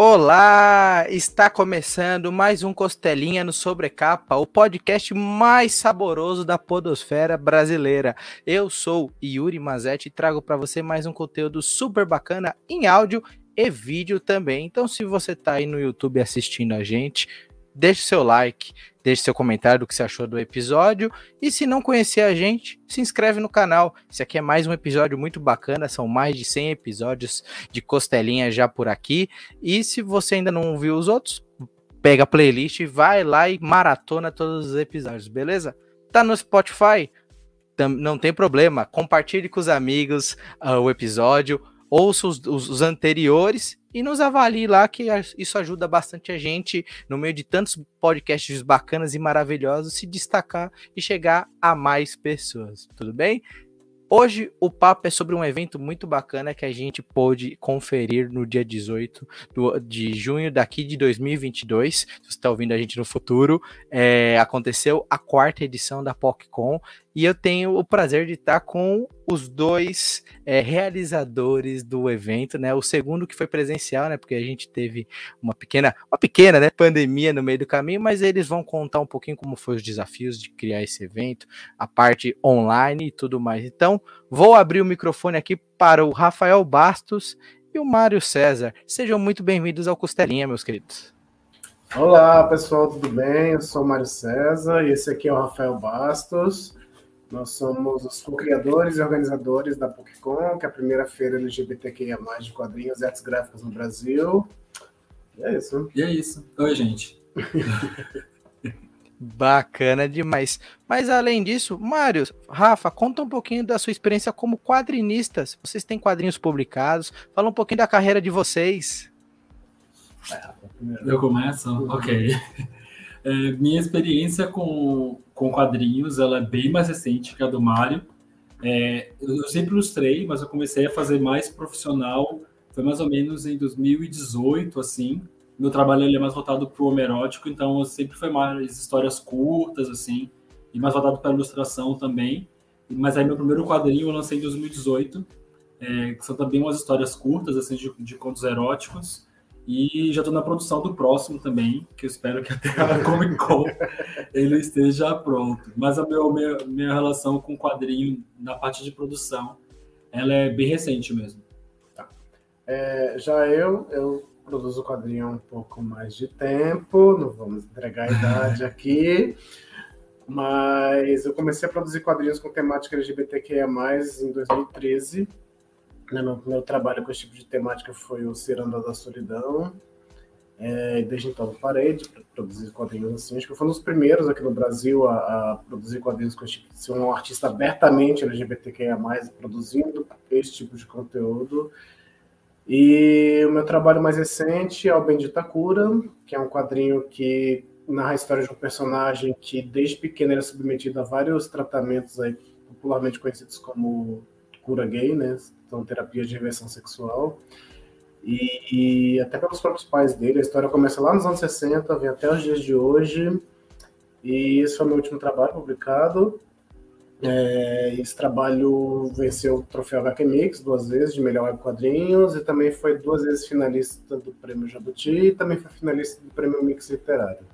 Olá! Está começando mais um Costelinha no Sobrecapa, o podcast mais saboroso da podosfera brasileira. Eu sou Yuri Mazetti e trago para você mais um conteúdo super bacana em áudio e vídeo também. Então, se você está aí no YouTube assistindo a gente, deixe seu like, deixe seu comentário do que você achou do episódio. E se não conhecer a gente, se inscreve no canal. Esse aqui é mais um episódio muito bacana, são mais de 100 episódios de costelinha já por aqui. E se você ainda não viu os outros, pega a playlist, vai lá e maratona todos os episódios, beleza? Tá no Spotify? Não tem problema, compartilhe com os amigos uh, o episódio, ouça os, os, os anteriores e nos avalie lá, que isso ajuda bastante a gente, no meio de tantos podcasts bacanas e maravilhosos, se destacar e chegar a mais pessoas. Tudo bem? Hoje o papo é sobre um evento muito bacana que a gente pôde conferir no dia 18 do, de junho daqui de 2022. Se você está ouvindo a gente no futuro, é, aconteceu a quarta edição da PocCon e eu tenho o prazer de estar com os dois é, realizadores do evento, né? O segundo que foi presencial, né? Porque a gente teve uma pequena, uma pequena, né, pandemia no meio do caminho, mas eles vão contar um pouquinho como foi os desafios de criar esse evento, a parte online e tudo mais. Então, vou abrir o microfone aqui para o Rafael Bastos e o Mário César. Sejam muito bem-vindos ao Costelinha, meus queridos. Olá, pessoal, tudo bem? Eu sou o Mário César e esse aqui é o Rafael Bastos. Nós somos os co-criadores e organizadores da PocCon, que é a primeira feira LGBTQIA+, de quadrinhos e artes gráficas no Brasil. E é isso. E é isso. Oi, gente. Bacana demais. Mas além disso, Mário, Rafa, conta um pouquinho da sua experiência como quadrinistas. Vocês têm quadrinhos publicados? Fala um pouquinho da carreira de vocês. Eu começo? Ok. É, minha experiência com, com quadrinhos ela é bem mais recente que a do Mário. É, eu sempre ilustrei, mas eu comecei a fazer mais profissional, foi mais ou menos em 2018, assim. Meu trabalho ele é mais voltado para o homerótico, então eu sempre foi mais histórias curtas, assim, e mais voltado para ilustração também. Mas aí meu primeiro quadrinho eu lancei em 2018, é, que são também umas histórias curtas, assim, de, de contos eróticos. E já estou na produção do próximo também, que eu espero que até a Comic Con ele esteja pronto. Mas a meu, minha, minha relação com o quadrinho na parte de produção, ela é bem recente mesmo. Tá. É, já eu, eu produzo quadrinho há um pouco mais de tempo, não vamos entregar a idade aqui, mas eu comecei a produzir quadrinhos com temática LGBTQIA+, em 2013, né, meu primeiro trabalho com esse tipo de temática foi o Ciranda da Solidão. É, desde então parei de produzir quadrinhos assim. Acho que eu fui um dos primeiros aqui no Brasil a, a produzir quadrinhos com esse tipo, ser um artista abertamente LGBTQIA, produzindo esse tipo de conteúdo. E o meu trabalho mais recente é o Bendita Cura, que é um quadrinho que narra a história de um personagem que desde pequeno era submetido a vários tratamentos aí, popularmente conhecidos como cura gay, né? Então, terapia de reversão sexual. E, e, até pelos próprios pais dele, a história começa lá nos anos 60, vem até os dias de hoje. E esse foi meu último trabalho publicado. É, esse trabalho venceu o troféu HQ Mix duas vezes de melhor web quadrinhos e também foi duas vezes finalista do prêmio Jabuti e também foi finalista do prêmio Mix Literário.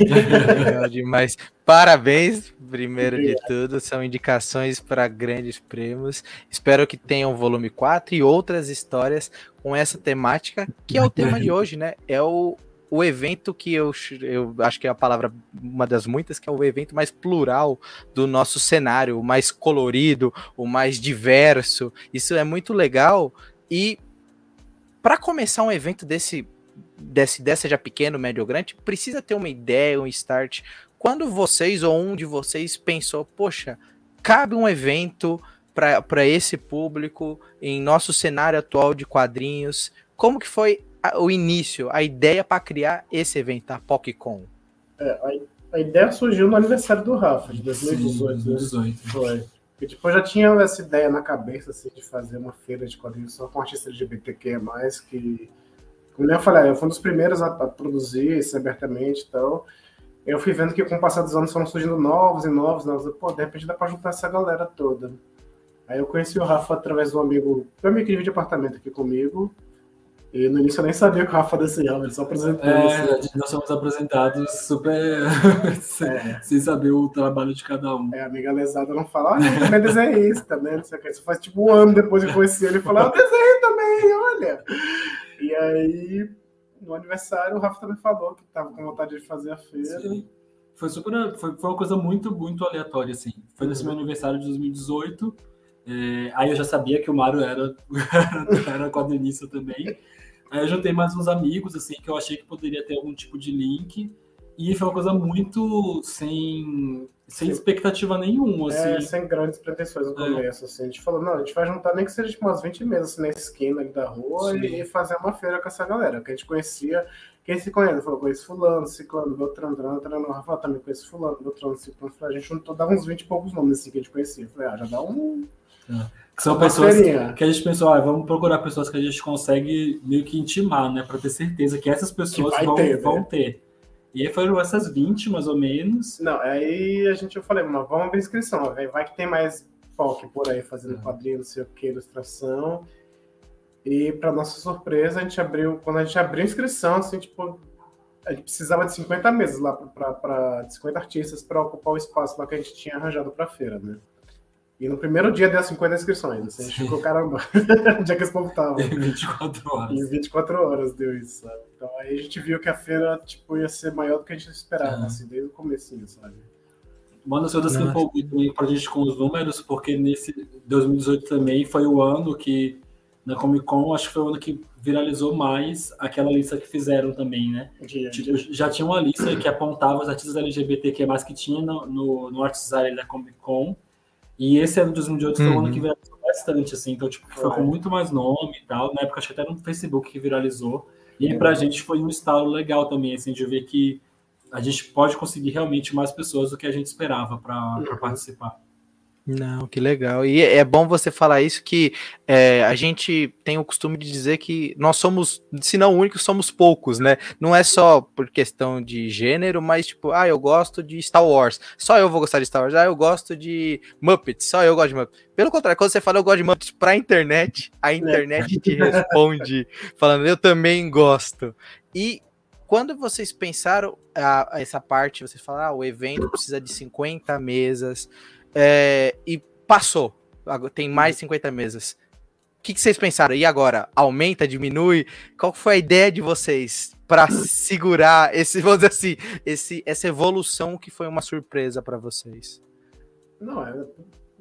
Legal demais. Parabéns, primeiro de tudo. São indicações para grandes prêmios. Espero que tenham um volume 4 e outras histórias com essa temática, que é o tema de hoje, né? É o, o evento que eu, eu acho que é a palavra, uma das muitas, que é o evento mais plural do nosso cenário, o mais colorido, o mais diverso. Isso é muito legal. E para começar um evento desse desse, dessa já pequeno, médio ou grande, precisa ter uma ideia, um start. Quando vocês ou um de vocês pensou, poxa, cabe um evento para esse público em nosso cenário atual de quadrinhos? Como que foi a, o início, a ideia para criar esse evento, a PocCon? É, a, a, ideia surgiu no aniversário do Rafa, de 2018. Sim, 2018. Né? Foi. E tipo, eu já tinha essa ideia na cabeça assim, de fazer uma feira de quadrinhos só com artistas LGBTQ+, que como eu falei, eu fui um dos primeiros a, a produzir isso abertamente então eu fui vendo que com o passar dos anos foram surgindo novos e novos, novos. Pô, de repente dá pra juntar essa galera toda. Aí eu conheci o Rafa através do amigo, meu amigo que divide apartamento aqui comigo. E no início eu nem sabia que o Rafa desenhava, ele só apresentou. É, assim. nós somos apresentados super sem, é. sem, saber o trabalho de cada um. É, a amiga lesada não fala, ah, também desenhista, né? Não sei o que. Isso faz tipo um ano depois de conhecer ele e falar, eu desenho também, olha. E aí, no aniversário, o Rafa também falou que estava com vontade de fazer a feira. Sim. Foi super. Foi, foi uma coisa muito, muito aleatória, assim. Foi nesse meu aniversário de 2018. É, aí eu já sabia que o Mário era, era quadrinista também. Aí eu juntei mais uns amigos, assim, que eu achei que poderia ter algum tipo de link. E foi uma coisa muito sem, sem expectativa nenhuma, é, assim. É, sem grandes pretensões no é. começo, assim. A gente falou, não, a gente vai juntar nem que seja tipo, umas 20 mesas assim, na esquina da rua e, e, fazer uma feira com essa galera, que a gente conhecia. Quem se conhece? Falou, conheço fulano, ciclano, beltrano, beltrano, Rafa também conheço fulano, beltrano, ciclano. A gente juntou, dava uns 20 e poucos nomes, assim, que a gente conhecia. Falei, ah, já dá um... É. Que são pessoas que, que, a gente pensou, ah, vamos procurar pessoas que a gente consegue meio que intimar, né? Para ter certeza que essas pessoas que vão, ter, vão né? ter. E aí foram essas 20, mais ou menos. Não, aí a gente eu falei, mas vamos abrir inscrição. Vai que tem mais POC por aí fazendo quadrinho, não sei o que, ilustração. E para nossa surpresa, a gente abriu, quando a gente abriu a inscrição, assim, tipo, a gente precisava de 50 meses lá para 50 artistas para ocupar o espaço lá que a gente tinha arranjado para a feira, né? E no primeiro dia deu 50 inscrições. Assim, a gente ficou, caramba, onde é que esse povo tava? Em 24 horas. Em 24 horas deu isso, sabe? Então aí a gente viu que a feira tipo, ia ser maior do que a gente esperava, é. assim, desde o começo, sabe? Coisas que empolgou também pra gente com os números, porque nesse 2018 também foi o ano que, na Comic Con, acho que foi o ano que viralizou mais aquela lista que fizeram também, né? Dia, tipo, dia. Já tinha uma lista que apontava os artistas LGBT que é mais que tinha no, no, no Arts da Comic Con, e esse ano de 2018 uhum. foi um ano que uhum. viralizou bastante, assim, então, tipo, foi com muito mais nome e tal. Na época, acho que até no Facebook que viralizou. E aí, pra uhum. gente foi um estalo legal também, assim, de ver que a gente pode conseguir realmente mais pessoas do que a gente esperava para uhum. participar. Não, que legal. E é bom você falar isso, que é, a gente tem o costume de dizer que nós somos, se não únicos, somos poucos, né? Não é só por questão de gênero, mas tipo, ah, eu gosto de Star Wars. Só eu vou gostar de Star Wars. Ah, eu gosto de Muppets. Só eu gosto de Muppets. Pelo contrário, quando você fala eu gosto de Muppets pra internet, a é. internet te responde falando eu também gosto. E quando vocês pensaram a, a essa parte, vocês falaram, ah, o evento precisa de 50 mesas é, e passou. Tem mais de 50 mesas. O que, que, vocês pensaram? E agora? Aumenta, diminui? Qual foi a ideia de vocês para segurar esse, vamos dizer assim, esse, essa evolução que foi uma surpresa para vocês? Não, é,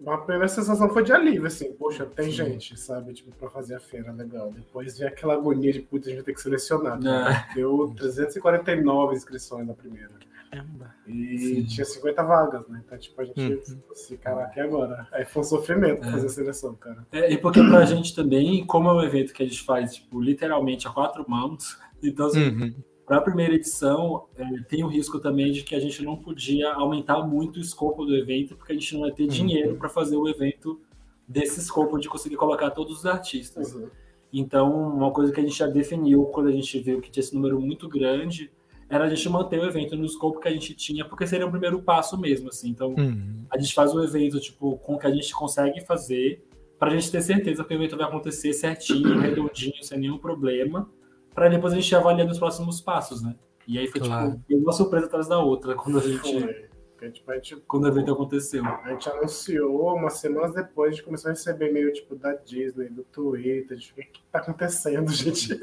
a primeira sensação foi de alívio, assim, poxa, tem Sim. gente, sabe, tipo, pra fazer a feira, legal. Depois veio aquela agonia de, puta, a gente vai ter que selecionar. Né? Deu 349 inscrições na primeira. Caramba. E Sim. tinha 50 vagas, né? Então, tipo, a gente uhum. assim, caraca, e agora? Aí foi um sofrimento é. fazer a seleção, cara. É, e porque pra gente também, como é um evento que a gente faz, tipo, literalmente a quatro mãos, então, assim, uhum. para a primeira edição, é, tem o risco também de que a gente não podia aumentar muito o escopo do evento, porque a gente não ia ter uhum. dinheiro para fazer o evento desse escopo de conseguir colocar todos os artistas. Uhum. Então, uma coisa que a gente já definiu quando a gente viu que tinha esse número muito grande era a gente manter o evento no escopo que a gente tinha, porque seria o primeiro passo mesmo, assim. Então, uhum. a gente faz o evento, tipo, com o que a gente consegue fazer, para a gente ter certeza que o evento vai acontecer certinho, redondinho, sem nenhum problema, para depois a gente avaliar nos próximos passos, né? E aí foi, tipo, claro. tipo, uma surpresa atrás da outra, quando a gente... Porque, tipo, a gente, quando o evento aconteceu. A gente anunciou umas semanas depois, a gente começou a receber meio tipo da Disney, do Twitter, de o que tá acontecendo, gente?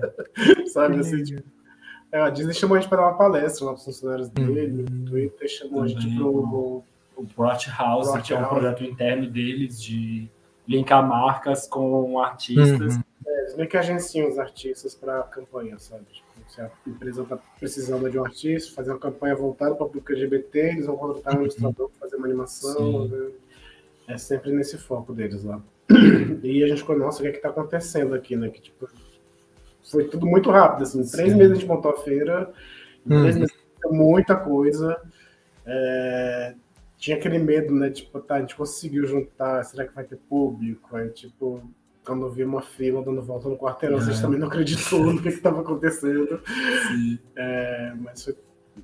Sabe assim, tipo, é, a Disney chamou a gente para dar uma palestra lá para os funcionários dele, uhum. o Twitter chamou Também, a gente para o. O Brought House, Brought que é um House. projeto interno deles de linkar marcas com artistas. Uhum. É, eles meio que agenciam os artistas para a campanha, sabe? Tipo, se a empresa está precisando de um artista, fazer uma campanha voltada para o público LGBT, eles vão contratar um uhum. ilustrador para fazer uma animação. Né? É sempre nesse foco deles lá. E a gente ficou, nossa, o que é que está acontecendo aqui, né? Que, tipo, foi tudo muito rápido, assim, três meses a gente montou a feira, em três uhum. meses muita coisa. É, tinha aquele medo, né? Tipo, tá, a gente conseguiu juntar, será que vai ter público? Aí, tipo, quando eu vi uma fila dando volta no quarteirão, é. a gente também não acreditou no que estava acontecendo. É, mas foi,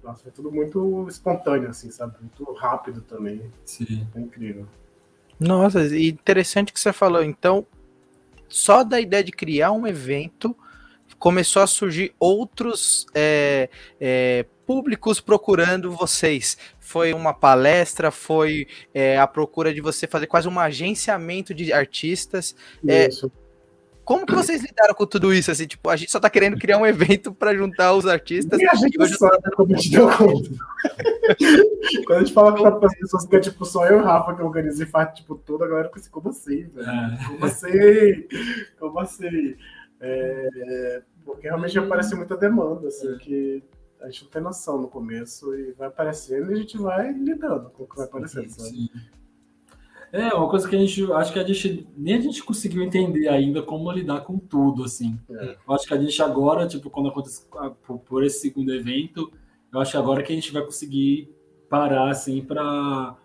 nossa, foi tudo muito espontâneo, assim, sabe? Muito rápido também. Sim. Foi incrível. Nossa, interessante que você falou. Então, só da ideia de criar um evento começou a surgir outros é, é, públicos procurando vocês. Foi uma palestra, foi é, a procura de você fazer quase um agenciamento de artistas. É, isso. Como que vocês lidaram com tudo isso? Assim, tipo, a gente só tá querendo criar um evento para juntar os artistas. E a gente não sabe como a gente deu conta. Quando a gente fala para as pessoas que é tipo só eu e o Rafa que organiza e faz tipo tudo, a galera fica assim, como assim, velho? É. Como assim? Como assim? É, porque realmente aparece muita demanda, assim, é. que a gente não tem noção no começo e vai aparecendo e a gente vai lidando com o que vai aparecendo, sim, sim. É, uma coisa que a gente, acho que a gente, nem a gente conseguiu entender ainda como lidar com tudo, assim. É. Eu acho que a gente agora, tipo, quando acontece ah, por, por, esse segundo evento, eu acho que agora que a gente vai conseguir parar, assim, para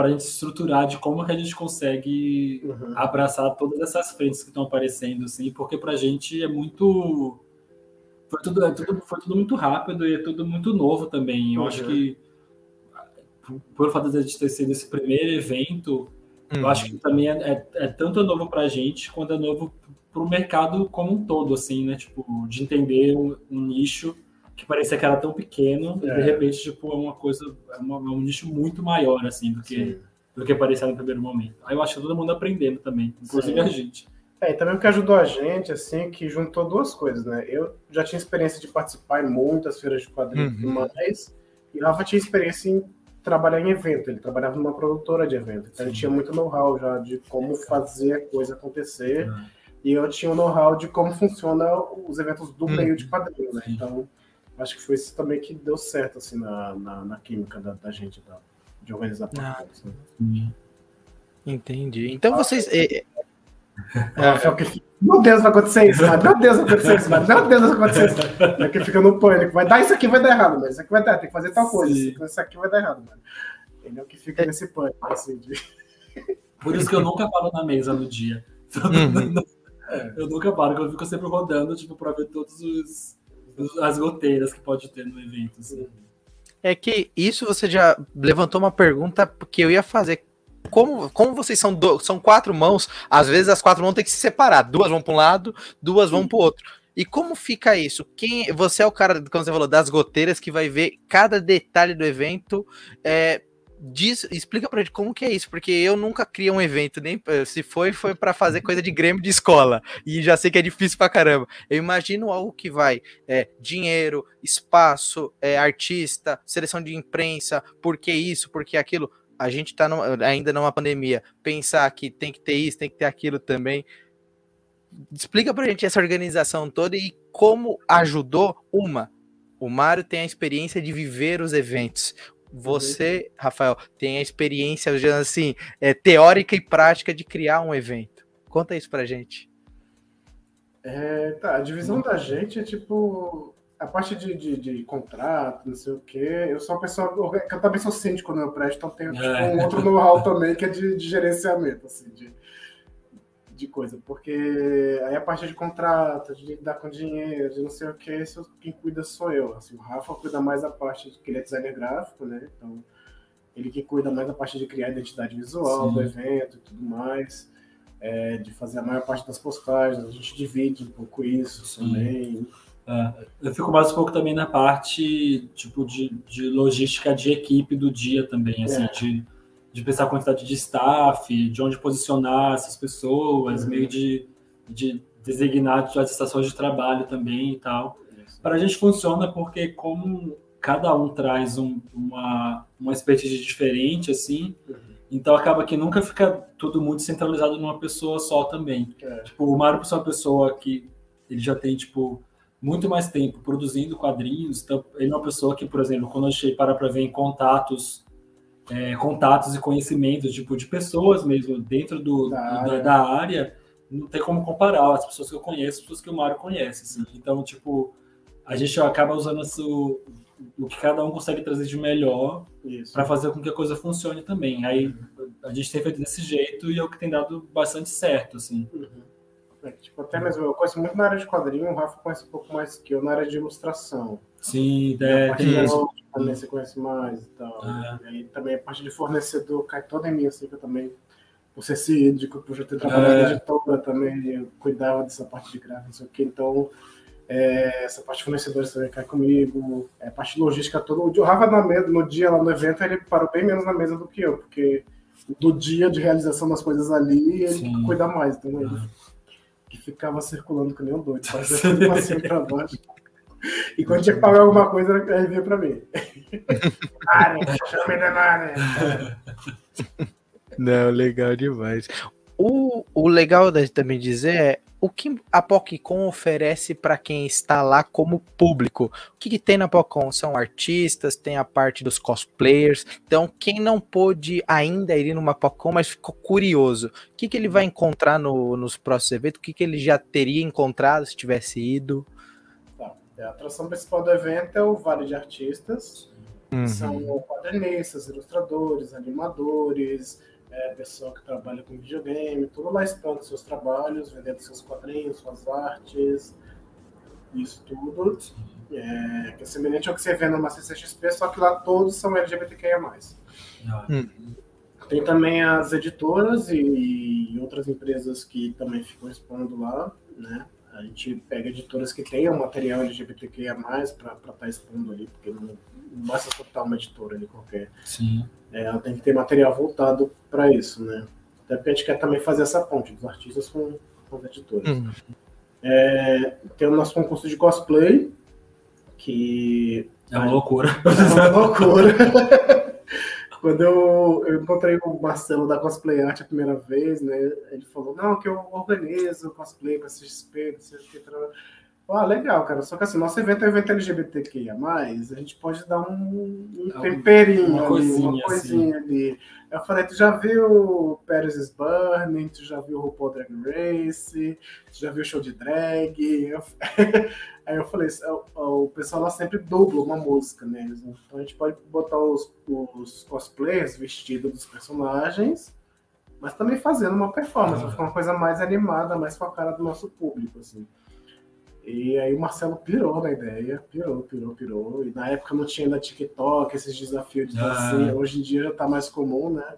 para a gente estruturar de como que a gente consegue uhum. abraçar todas essas frentes que estão aparecendo, assim, porque para a gente é muito foi tudo, é tudo, foi tudo muito rápido e é tudo muito novo também. Eu uhum. acho que por, o fato de a gente ter sido esse primeiro evento, eu acho que também é, é, é tanto novo para a gente quanto é novo para o mercado como um todo, assim, né? Tipo, de entender um, um nicho que parecia que era tão pequeno é. e de repente, tipo, é uma coisa, é, uma, é um nicho muito maior, assim, do que, do que parecia no primeiro momento. Aí eu acho que todo mundo aprendendo também, inclusive Sim. a gente. É, e também o que ajudou a gente, assim, que juntou duas coisas, né? Eu já tinha experiência de participar em muitas feiras de quadrinhos uhum. mais, e Rafa tinha experiência em trabalhar em evento, ele trabalhava numa produtora de evento, então Sim. ele tinha muito know-how já de como fazer a coisa acontecer, uhum. e eu tinha o know-how de como funciona os eventos do uhum. meio de quadrinhos, né? Então, acho que foi isso também que deu certo, assim, na, na, na química da, da gente, da, de organizar ah, assim. Entendi. Então vocês... É, é, é, que meu Deus, vai acontecer isso, mano. Meu Deus, vai acontecer isso, mano. Meu Deus, vai acontecer isso. É que fica no pânico. Vai dar isso aqui, vai dar errado, mano. Isso aqui vai dar, tem que fazer tal coisa. Isso aqui vai dar errado, mano. Ele é o que fica nesse pânico, assim. De... Por isso que eu nunca paro na mesa no dia. Uhum. Eu nunca paro, porque eu fico sempre rodando, tipo, pra ver todas as goteiras que pode ter no evento. Assim. É que isso você já levantou uma pergunta que eu ia fazer como, como vocês são, do, são quatro mãos, às vezes as quatro mãos têm que se separar. Duas vão para um lado, duas vão para o outro. E como fica isso? Quem Você é o cara, como você falou, das goteiras que vai ver cada detalhe do evento. É, diz, explica pra gente como que é isso, porque eu nunca criei um evento, nem se foi, foi para fazer coisa de grêmio de escola, e já sei que é difícil pra caramba. Eu imagino algo que vai é, dinheiro, espaço, é, artista, seleção de imprensa, por que isso, por que aquilo a gente está ainda numa pandemia, pensar que tem que ter isso, tem que ter aquilo também. Explica pra gente essa organização toda e como ajudou uma. O Mário tem a experiência de viver os eventos. Você, Rafael, tem a experiência, assim, é, teórica e prática de criar um evento. Conta isso pra gente. É, tá, a divisão da gente é tipo a parte de, de, de, contrato, não sei o quê, eu sou uma pessoa. Eu também sou síndico no meu prédio, então tenho tipo, é. um outro know-how também que é de, de, gerenciamento, assim, de, de coisa. Porque aí a parte de contrato, de lidar com dinheiro, de não sei o quê, isso, quem cuida sou eu. Assim, o Rafa cuida mais da parte de que ele é designer gráfico, né? Então, ele que cuida mais da parte de criar identidade visual Sim. do evento e tudo mais. É, de fazer a maior parte das postagens, a gente divide um pouco isso Sim. também. É, eu fico mais um pouco também na parte tipo de, de logística de equipe do dia também, assim, é. de, de pensar a quantidade de staff, de onde posicionar essas pessoas, uhum. meio de, de designar as estações de trabalho também e tal. Para a gente funciona porque como cada um traz um, uma, uma expertise diferente, assim, uhum. então acaba que nunca fica tudo muito centralizado numa pessoa só também. É. Tipo, o Mário é uma pessoa que ele já tem, tipo, muito mais tempo produzindo quadrinhos. Então, ele é uma pessoa que, por exemplo, quando a gente para para ver em contatos, é, contatos e conhecimentos, tipo, de pessoas mesmo dentro do, da, do, área. da, área, não tem como comparar as pessoas que eu conheço, as pessoas que o Mário conhece. Assim. Então, tipo, a gente acaba usando isso, o que cada um consegue trazer de melhor para fazer com que a coisa funcione também. Aí a gente tem feito desse jeito e é o que tem dado bastante certo, assim. Uhum. É, tipo, até mesmo eu conheço muito na área de quadrinho, o Rafa conhece um pouco mais que eu na área de ilustração. Sim, é, tem isso. Também você conhece mais e tal. É. E aí também a parte de fornecedor cai toda em mim, assim, que eu também, por ser síndico, por já ter trabalhado é. editora também, eu cuidava dessa parte de gráfico, não sei o que, então É, essa parte de fornecedores também cai comigo. É, a parte logística toda. O Rafa na mesa, no dia lá no evento, ele parou bem menos na mesa do que eu, porque do dia de realização das coisas ali, ele Sim. cuida mais. Então ele uhum. que ficava circulando que nem um doido, fazendo passeio para baixo. E quando tinha que pagar alguma coisa, ele vinha para mim. De Mare. Não, legal demais. O, o legal de também dizer é o que a PocCon oferece para quem está lá como público? O que, que, tem na PocCon? São artistas, tem a parte dos cosplayers. Então, quem não pôde ainda ir numa PocCon, mas ficou curioso, o que, que ele vai encontrar no, nos próximos eventos? O que, que ele já teria encontrado se tivesse ido? Tá. A atração principal do evento é o Vale de Artistas. Uhum. São quadrinistas, ilustradores, animadores, é, pessoa que trabalha com videogame, tudo lá expondo seus trabalhos, vendendo seus quadrinhos, suas artes, isso tudo. É, que é semelhante ao que você vê numa CCXP, só que lá todos são LGBTQIA+. Ah. Hum. Tem também as editoras e, e outras empresas que também ficam expondo lá, né? A gente pega editoras que tenham material LGBTQIA+, para estar tá expondo ali, porque não, não basta soltar uma editora ali qualquer. Sim. É, ela tem que ter material voltado para isso, né? Até porque a gente quer também fazer essa ponte dos artistas com, com os editores. Uhum. É, tem o nosso concurso de cosplay, que... É uma loucura. É uma loucura. Quando eu, eu encontrei o Marcelo da Cosplay Art a primeira vez, né? Ele falou, não, que eu organizo cosplay para CXP, não sei o que. Ah, legal, cara. Só que assim, nosso evento é um evento LGBTQIA, a gente pode dar um, um temperinho uma ali, coisinha, uma coisinha assim. ali. Eu falei, tu já viu Paris is Burning, tu já viu o RuPaul Drag Race, tu já viu o show de drag. Eu... Aí eu falei, o, o pessoal lá sempre dubla uma música, né? Então a gente pode botar os, os cosplayers vestidos dos personagens, mas também fazendo uma performance, ah. ficar uma coisa mais animada, mais com a cara do nosso público, assim. E aí o Marcelo pirou na ideia, pirou, pirou, pirou. E na época não tinha ainda TikTok, esses desafios de ah. Hoje em dia já tá mais comum, né?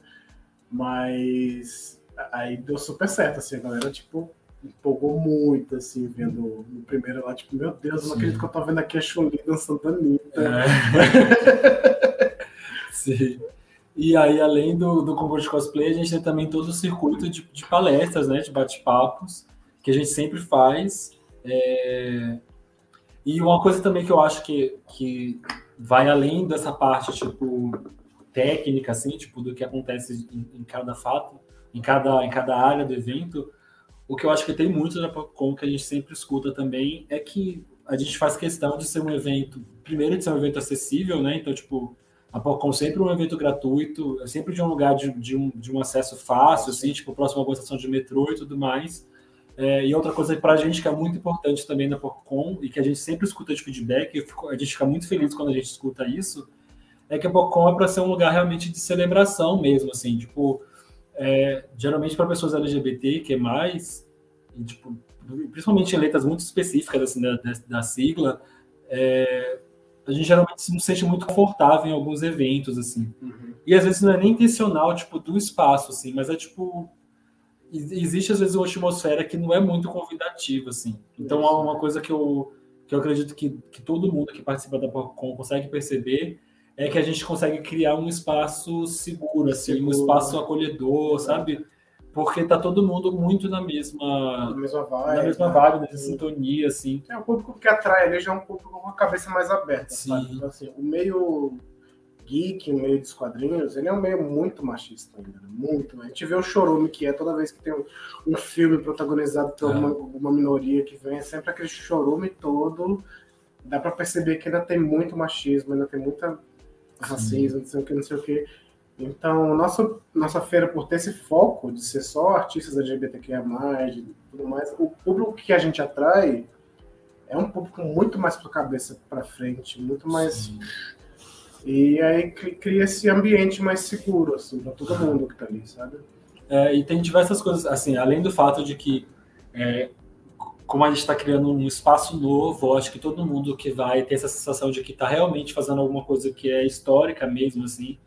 Mas aí deu super certo, assim, a galera, tipo, empolgou muito, assim, vendo no primeiro lá, tipo, meu Deus, eu não acredito que eu tô vendo aqui a Chun-Li dançando Anitta. É. Sim. E aí, além do, do concurso de cosplay, a gente tem também todo o circuito de, de palestras, né, de bate-papos, que a gente sempre faz. É... E uma coisa também que eu acho que, que vai além dessa parte, tipo, técnica, assim, tipo, do que acontece em, em cada fato, em cada, em cada área do evento, o que eu acho que tem muito da Pocom que a gente sempre escuta também é que a gente faz questão de ser um evento, primeiro de ser um evento acessível, né? Então, tipo, a Pocom sempre um evento gratuito, é sempre de um lugar de, de, um, de um acesso fácil, assim, tipo, próximo a alguma estação de metrô e tudo mais. É, e outra coisa para a gente que é muito importante também na POCOM e que a gente sempre escuta de feedback, a gente fica muito feliz quando a gente escuta isso, é que a POCOM é para ser um lugar realmente de celebração mesmo, assim, tipo, é, geralmente para pessoas LGBT, que é mais, e, tipo, principalmente em letras muito específicas assim, da, da sigla, é, a gente geralmente se sente muito confortável em alguns eventos, assim. Uhum. E às vezes não é nem intencional, tipo, do espaço, assim, mas é tipo existe às vezes uma atmosfera que não é muito convidativa, assim. Então, é uma coisa que eu, que eu acredito que, que todo mundo que participa da POCON consegue perceber é que a gente consegue criar um espaço seguro, assim, seguro. um espaço acolhedor, sabe? Porque tá todo mundo muito na mesma, na mesma vibe, na mesma vibe, nessa sintonia, assim. É um público que atrai, ele já é um público com a cabeça mais aberta, Sim. Então, assim, o meio geek, o meio dos quadrinhos, ele é um meio muito machista ainda, né? muito. A gente vê o chorume que é toda vez que tem um, um filme protagonizado por é. uma, uma, minoria que vem, é sempre aquele chorume todo. Dá para perceber que ainda tem muito machismo, ainda tem muita racismo, não sei o que, não sei o que. Então, nossa, nossa feira, por ter esse foco de ser só artistas LGBTQIA+, e tudo mais, o público que a gente atrai é um público muito mais para cabeça para frente, muito mais Sim. E aí cria esse ambiente mais seguro, assim, para todo mundo que está ali, sabe? É, e tem diversas coisas, assim, além do fato de que, é, como a gente está criando um espaço novo, acho que todo mundo que vai ter essa sensação de que está realmente fazendo alguma coisa que é histórica mesmo, assim.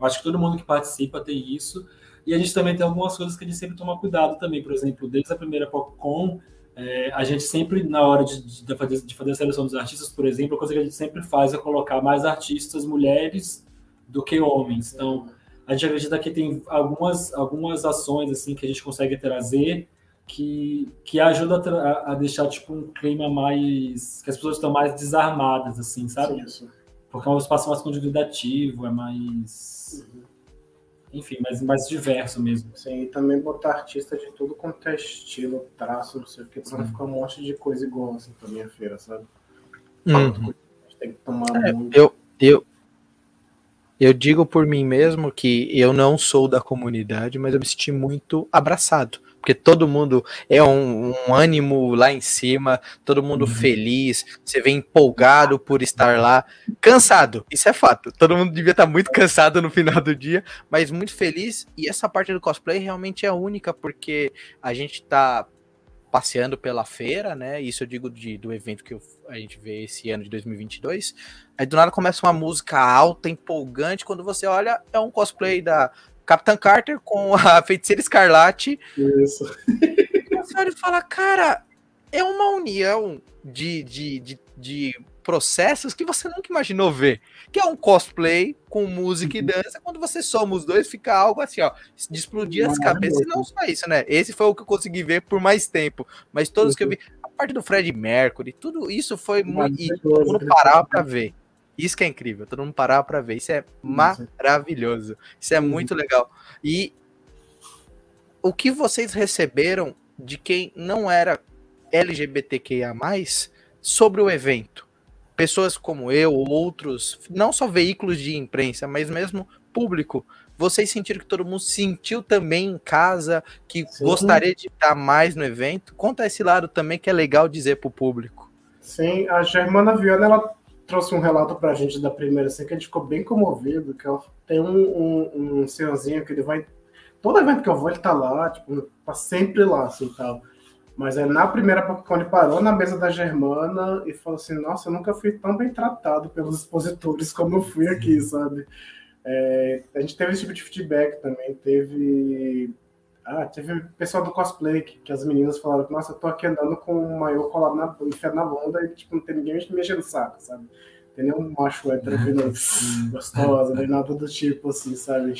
acho que todo mundo que participa tem isso. E a gente também tem algumas coisas que a gente sempre toma cuidado também, por exemplo, desde a primeira PopCon, É, a gente sempre, na hora de, de, fazer, de fazer a seleção dos artistas, por exemplo, a coisa que a gente sempre faz é colocar mais artistas mulheres do que homens. Então, a gente acredita que tem algumas, algumas ações assim que a gente consegue trazer que, que ajuda a, a, deixar tipo um clima mais que as pessoas estão mais desarmadas assim, sabe? Isso. Porque é um espaço mais convidativo, é mais uhum. Enfim, mais, mais diverso mesmo. Sim, e também botar artista de tudo quanto é estilo, traço, não sei o que, pra não ficar um monte de coisa igual assim pra minha feira, sabe? Uhum. Tem que tomar é, muito. Eu, eu, eu digo por mim mesmo que eu não sou da comunidade, mas eu me senti muito abraçado. Porque todo mundo é um, um ânimo lá em cima, todo mundo uhum. feliz, você vem empolgado por estar lá, cansado, isso é fato. Todo mundo devia estar muito cansado no final do dia, mas muito feliz. E essa parte do cosplay realmente é única, porque a gente está passeando pela feira, né? Isso eu digo de, do evento que eu, a gente vê esse ano de 2022. Aí do nada começa uma música alta, empolgante. Quando você olha, é um cosplay da Capitã Carter com a Feiticeira Escarlate. Isso. Você olha e fala, cara, é uma união de, de, de, de processos que você nunca imaginou ver. Que é um cosplay com música e uhum. dança. Quando você soma os dois, fica algo assim, ó, de explodir as cabeças. E não só isso, né? Esse foi o que eu consegui ver por mais tempo. Mas todos que eu vi, a parte do Fred Mercury, tudo isso foi muito. E todo mundo parava pra ver. Isso que é incrível, todo mundo parar pra ver. Isso é maravilhoso. Isso é muito legal. E o que vocês receberam de quem não era LGBTQIA, sobre o evento? pessoas como eu, ou outros, não só veículos de imprensa, mas mesmo público, vocês sentiram que todo mundo sentiu também em casa, que Sim. gostaria de estar mais no evento? Conta esse lado também que é legal dizer para o público. Sim, a Germana Viana, ela trouxe um relato para a gente da primeira, assim, que a gente ficou bem comovido, que ela tem um, um, um senhorzinho que ele vai... Todo evento que eu vou, ele tá lá, tipo, tá sempre lá, assim, tal. Mas é na primeira quando ele parou na mesa da Germana e falou assim: Nossa, eu nunca fui tão bem tratado pelos expositores como eu fui aqui, sabe? É, a gente teve esse tipo de feedback também. Teve. Ah, teve pessoal do cosplay que, que as meninas falaram: Nossa, eu tô aqui andando com um maior colado na, enfiado na bunda e tipo, não tem ninguém me mexendo no saco, sabe? Tem nenhum macho hétero vindo gostosa, nem nada do tipo, assim, sabe?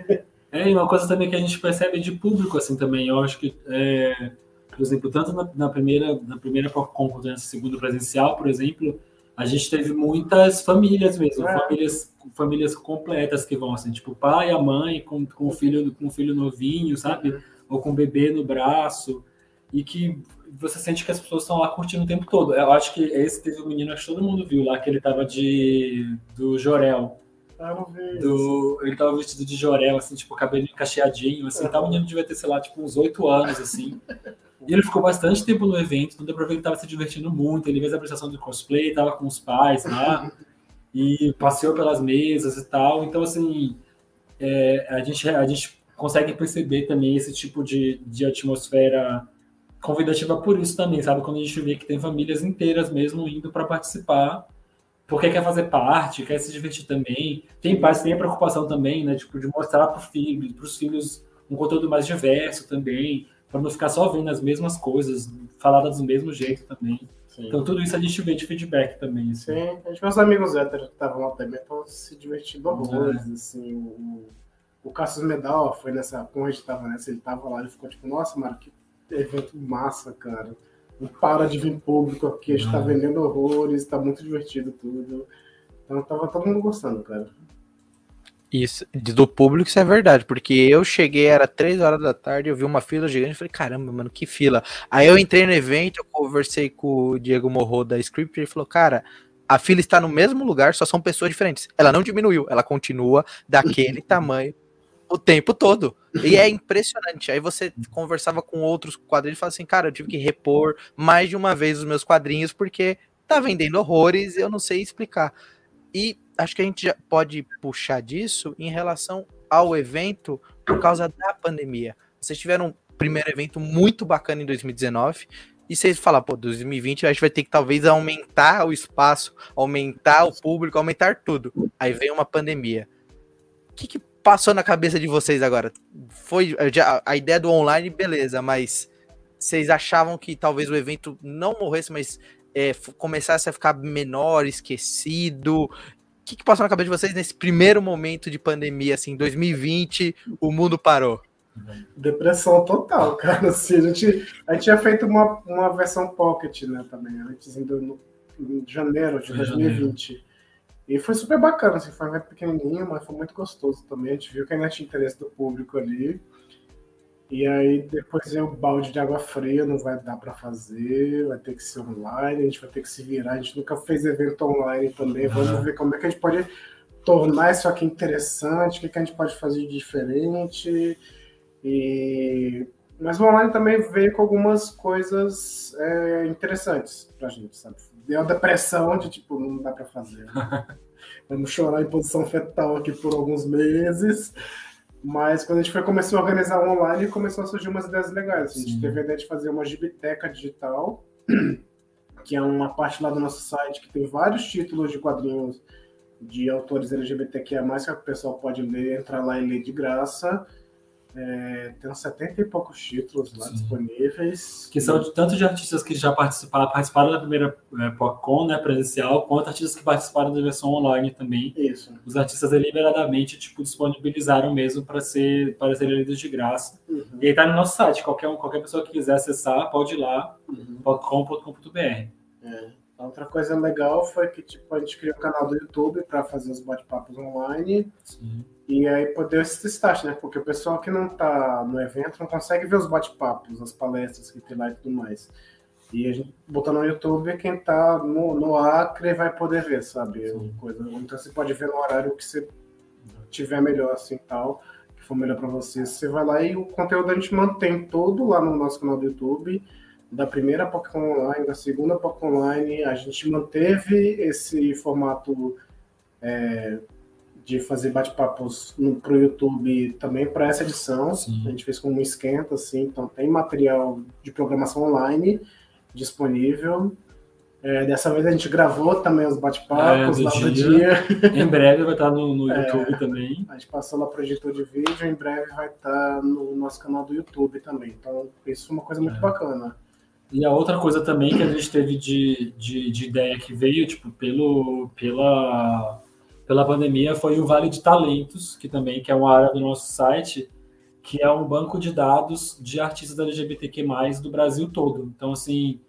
É. é, e uma coisa também que a gente percebe de público, assim, também. Eu acho que. É por exemplo, tanto na, na primeira, na primeira concordância, segunda presencial, por exemplo, a gente teve muitas famílias mesmo, é. famílias, famílias completas que vão assim, tipo, o pai, a mãe com, com o filho, com o filho novinho, sabe? Uhum. Ou com o bebê no braço, e que você sente que as pessoas estão lá curtindo o tempo todo. Eu acho que esse teve um menino, acho que todo mundo viu lá, que ele tava de do Jorel. Do, ele tava vestido de Jorel, assim, tipo, cabelo cacheadinho, assim, uhum. tá, o menino devia ter, sei lá, tipo, uns oito anos, assim. E ele ficou bastante tempo no evento, então deu pra ver que ele estava se divertindo muito. Ele fez a apresentação de cosplay, estava com os pais lá, e passeou pelas mesas e tal. Então, assim, é, a, gente, a gente consegue perceber também esse tipo de, de atmosfera convidativa por isso também, sabe? Quando a gente vê que tem famílias inteiras mesmo indo para participar, porque quer fazer parte, quer se divertir também. Tem pais, tem a preocupação também, né? Tipo, de mostrar para filho, os filhos um conteúdo mais diverso também para não ficar só vendo as mesmas coisas, faladas do mesmo jeito também. Sim. Então tudo isso a gente vê de feedback também. Assim. Sim, a gente, meus amigos héteros que estavam lá também estão se divertindo horrores, é. assim, o, o Cassius Medal foi nessa, como a gente tava nessa, ele tava lá, ele ficou tipo, nossa, mano, que evento massa, cara. Não para de vir público aqui, a gente tá vendendo horrores, tá muito divertido tudo. Então tava todo mundo gostando, cara. Isso, do público isso é verdade, porque eu cheguei, era três horas da tarde, eu vi uma fila gigante, falei, caramba, mano, que fila. Aí eu entrei no evento, eu conversei com o Diego Morro da Script, ele falou, cara, a fila está no mesmo lugar, só são pessoas diferentes. Ela não diminuiu, ela continua daquele tamanho o tempo todo. E é impressionante. Aí você conversava com outros quadrinhos e falava assim, cara, eu tive que repor mais de uma vez os meus quadrinhos, porque tá vendendo horrores e eu não sei explicar. E acho que a gente já pode puxar disso em relação ao evento por causa da pandemia. Vocês tiveram um primeiro evento muito bacana em 2019 e vocês falam, pô, 2020 a gente vai ter que talvez aumentar o espaço, aumentar o público, aumentar tudo. Aí vem uma pandemia. O que, que passou na cabeça de vocês agora? Foi já, a ideia do online, beleza, mas vocês achavam que talvez o evento não morresse, mas é, começasse a ficar menor, esquecido? O que, que passou na cabeça de vocês nesse primeiro momento de pandemia, assim, 2020, o mundo parou? Depressão total, cara. Assim, a, gente, a gente tinha feito uma, uma versão pocket, né, também, antes, em, no, em janeiro de 2020. E foi super bacana, assim, foi um evento pequenininho, mas foi muito gostoso também. A gente viu que ainda tinha interesse do público ali. E aí depois vem o balde de água fria, não vai dar para fazer, vai ter que ser online, a gente vai ter que se virar. A gente nunca fez evento online também. Vamos ver como é que a gente pode tornar isso aqui interessante, o que, que a gente pode fazer de diferente. E... Mas o online também veio com algumas coisas é, interessantes pra gente, sabe? Deu a depressão de tipo, não dá para fazer. Vamos chorar em posição fetal aqui por alguns meses. Mas quando a gente foi, começou a organizar online, começou a surgir umas ideias legais. A gente Sim. teve a ideia de fazer uma gibiteca digital, que é uma parte lá do nosso site que tem vários títulos de quadrinhos de autores LGBTQIA+, que o pessoal pode ler, entrar lá e ler de graça. É, tem uns 70 e poucos títulos lá Sim. disponíveis. Que são de, tanto de artistas que já participaram, participaram da primeira é, PocCon, né, presencial, quanto artistas que participaram da versão online também. Isso. Os artistas deliberadamente tipo, disponibilizaram mesmo para ser, para serem lidos de graça. Uhum. E aí tá no nosso site. Qualquer, um, qualquer pessoa que quiser acessar, pode ir lá, uhum. É. Outra coisa legal foi que tipo, a gente criou um canal do YouTube para fazer os bate-papos online. Sim. E aí poder esse start, né? Porque o pessoal que não está no evento não consegue ver os bate-papos, as palestras que tem lá e tudo mais. E a gente botando no YouTube, quem está no, no Acre vai poder ver, sabe? Coisa. Então você pode ver no horário que você tiver melhor, assim, tal, que for melhor para você. Você vai lá e o conteúdo a gente mantém todo lá no nosso canal do YouTube da primeira Pokémon Online, da segunda Pokémon Online, a gente manteve esse formato é, de fazer bate-papos para o YouTube também para essa edição. Sim. A gente fez como um esquenta, assim, então tem material de programação online disponível. É, dessa vez a gente gravou também os bate-papos é, lá do dia. Em breve vai estar no, no é, YouTube também. A gente passou lá para o editor de vídeo, em breve vai estar no nosso canal do YouTube também. Então, isso é uma coisa muito é. bacana. E a outra coisa também que a gente teve de, de, de, ideia que veio, tipo, pelo, pela, pela pandemia foi o Vale de Talentos, que também que é uma área do nosso site, que é um banco de dados de artistas LGBTQ+, do Brasil todo. Então, assim,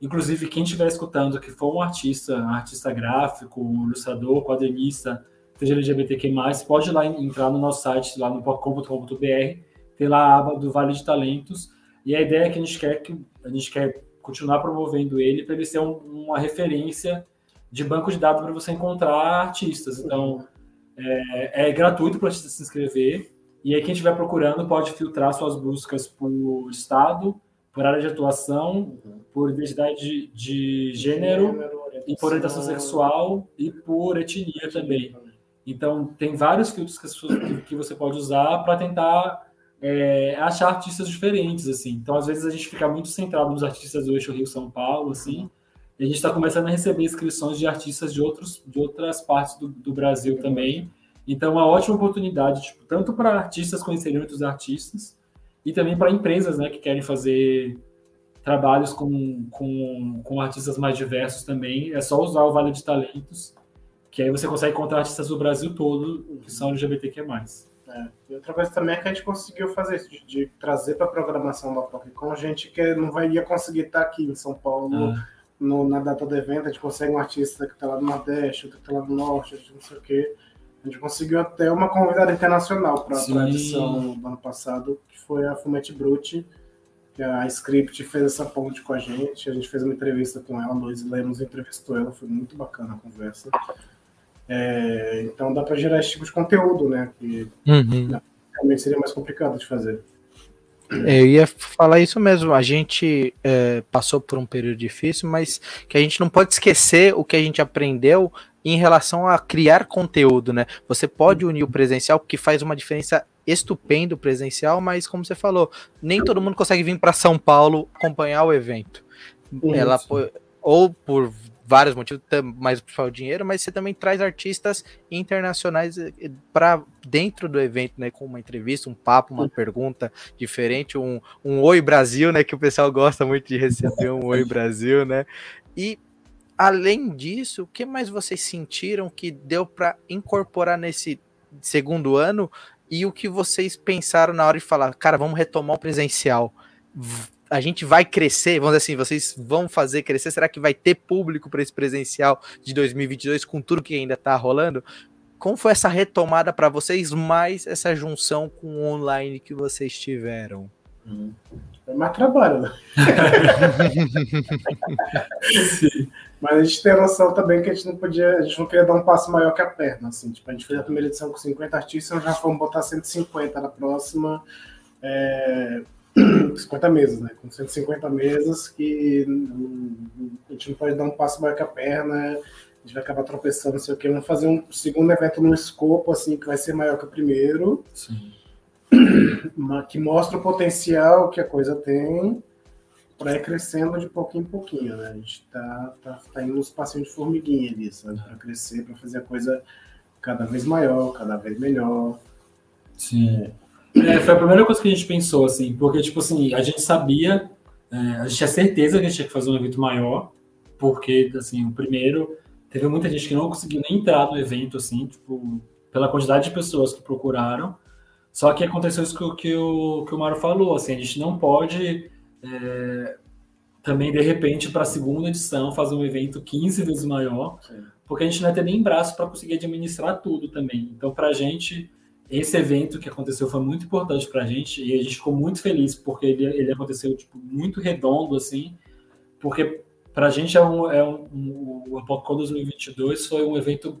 inclusive, quem estiver escutando que for um artista, um artista gráfico, um ilustrador, quadrinista, seja LGBTQ+, pode ir lá entrar no nosso site, lá no com.br, ter lá a aba do Vale de Talentos, e a ideia é que a gente quer que a gente quer continuar promovendo ele para ele ser um, uma referência de banco de dados para você encontrar artistas. Então, é, é gratuito para o artista se inscrever. E aí, quem estiver procurando pode filtrar suas buscas por estado, por área de atuação, por identidade de, de gênero, gênero e por orientação sexual e por etnia também. Então, tem vários filtros que, que você pode usar para tentar é, achar artistas diferentes, assim. Então, às vezes, a gente fica muito centrado nos artistas do eixo Rio-São Paulo, assim, e a gente está começando a receber inscrições de artistas de, outros, de outras partes do, do Brasil também. Então, é uma ótima oportunidade, tipo, tanto para artistas conhecerem outros artistas, e também para empresas, né, que querem fazer trabalhos com, com, com artistas mais diversos também. É só usar o Vale de Talentos, que aí você consegue encontrar artistas do Brasil todo que são LGBTQ+. É. E outra coisa também é que a gente conseguiu fazer isso, de, de trazer para a programação da PocCon gente que não vai, ia conseguir estar aqui em São Paulo ah. no, na data do evento. A gente consegue um artista que está lá no Nordeste, outro que está lá no Norte, não sei o quê. A gente conseguiu até uma convidada internacional para a edição do ano passado, que foi a Fumete Brute, que a Script fez essa ponte com a gente. A gente fez uma entrevista com ela, Luiz Lemos entrevistou ela, foi muito bacana a conversa. É, então dá para gerar esse tipo de conteúdo, né? Que uhum. realmente seria mais complicado de fazer. É, eu ia falar isso mesmo. A gente é, passou por um período difícil, mas que a gente não pode esquecer o que a gente aprendeu em relação a criar conteúdo, né? Você pode unir o presencial, que faz uma diferença estupenda o presencial, mas como você falou, nem todo mundo consegue vir para São Paulo acompanhar o evento. Ela ou por vários motivos, mais o dinheiro, mas você também traz artistas internacionais eh, para dentro do evento, né? Com uma entrevista, um papo, uma pergunta diferente, um, um Oi Brasil, né? Que o pessoal gosta muito de receber um Oi Brasil, né? E além disso, o que mais vocês sentiram que deu para incorporar nesse segundo ano e o que vocês pensaram na hora de falar, cara, vamos retomar o presencial? A gente vai crescer, vamos dizer assim, vocês vão fazer crescer? Será que vai ter público para esse presencial de 2022 com tudo que ainda está rolando? Como foi essa retomada para vocês, mais essa junção com o online que vocês tiveram? Hum. É mais trabalho, né? Mas a gente tem a noção também que a gente não podia, a gente não queria dar um passo maior que a perna, assim. Tipo, a gente fez a primeira edição com 50 artistas, já fomos botar 150 na próxima. É, 50 mesas, né? Com 150 mesas que a gente não pode dar um passo maior que a perna, a gente vai acabar tropeçando, não sei o quê. Vamos fazer um segundo evento num escopo, assim, que vai ser maior que o primeiro. Sim que mostra o potencial que a coisa tem para ir crescendo de pouquinho em pouquinho, né? A gente tá, tá, tá indo nos passinhos de formiguinha ali, sabe? Para crescer, para fazer a coisa cada vez maior, cada vez melhor. Sim. É, foi a primeira coisa que a gente pensou, assim, porque, tipo assim, a gente sabia, é, a gente tinha certeza que a gente tinha que fazer um evento maior, porque, assim, o primeiro, teve muita gente que não conseguiu nem entrar no evento, assim, tipo, pela quantidade de pessoas que procuraram, só que aconteceu isso que, que, o, que o Mário falou, assim, a gente não pode é, também, de repente, para a segunda edição, fazer um evento 15 vezes maior, Sim. porque a gente não vai ter nem braço para conseguir administrar tudo também. Então, para a gente, esse evento que aconteceu foi muito importante para a gente e a gente ficou muito feliz porque ele, ele aconteceu tipo, muito redondo, assim, porque para a gente é um, é um, um, o Apocó 2022 foi um evento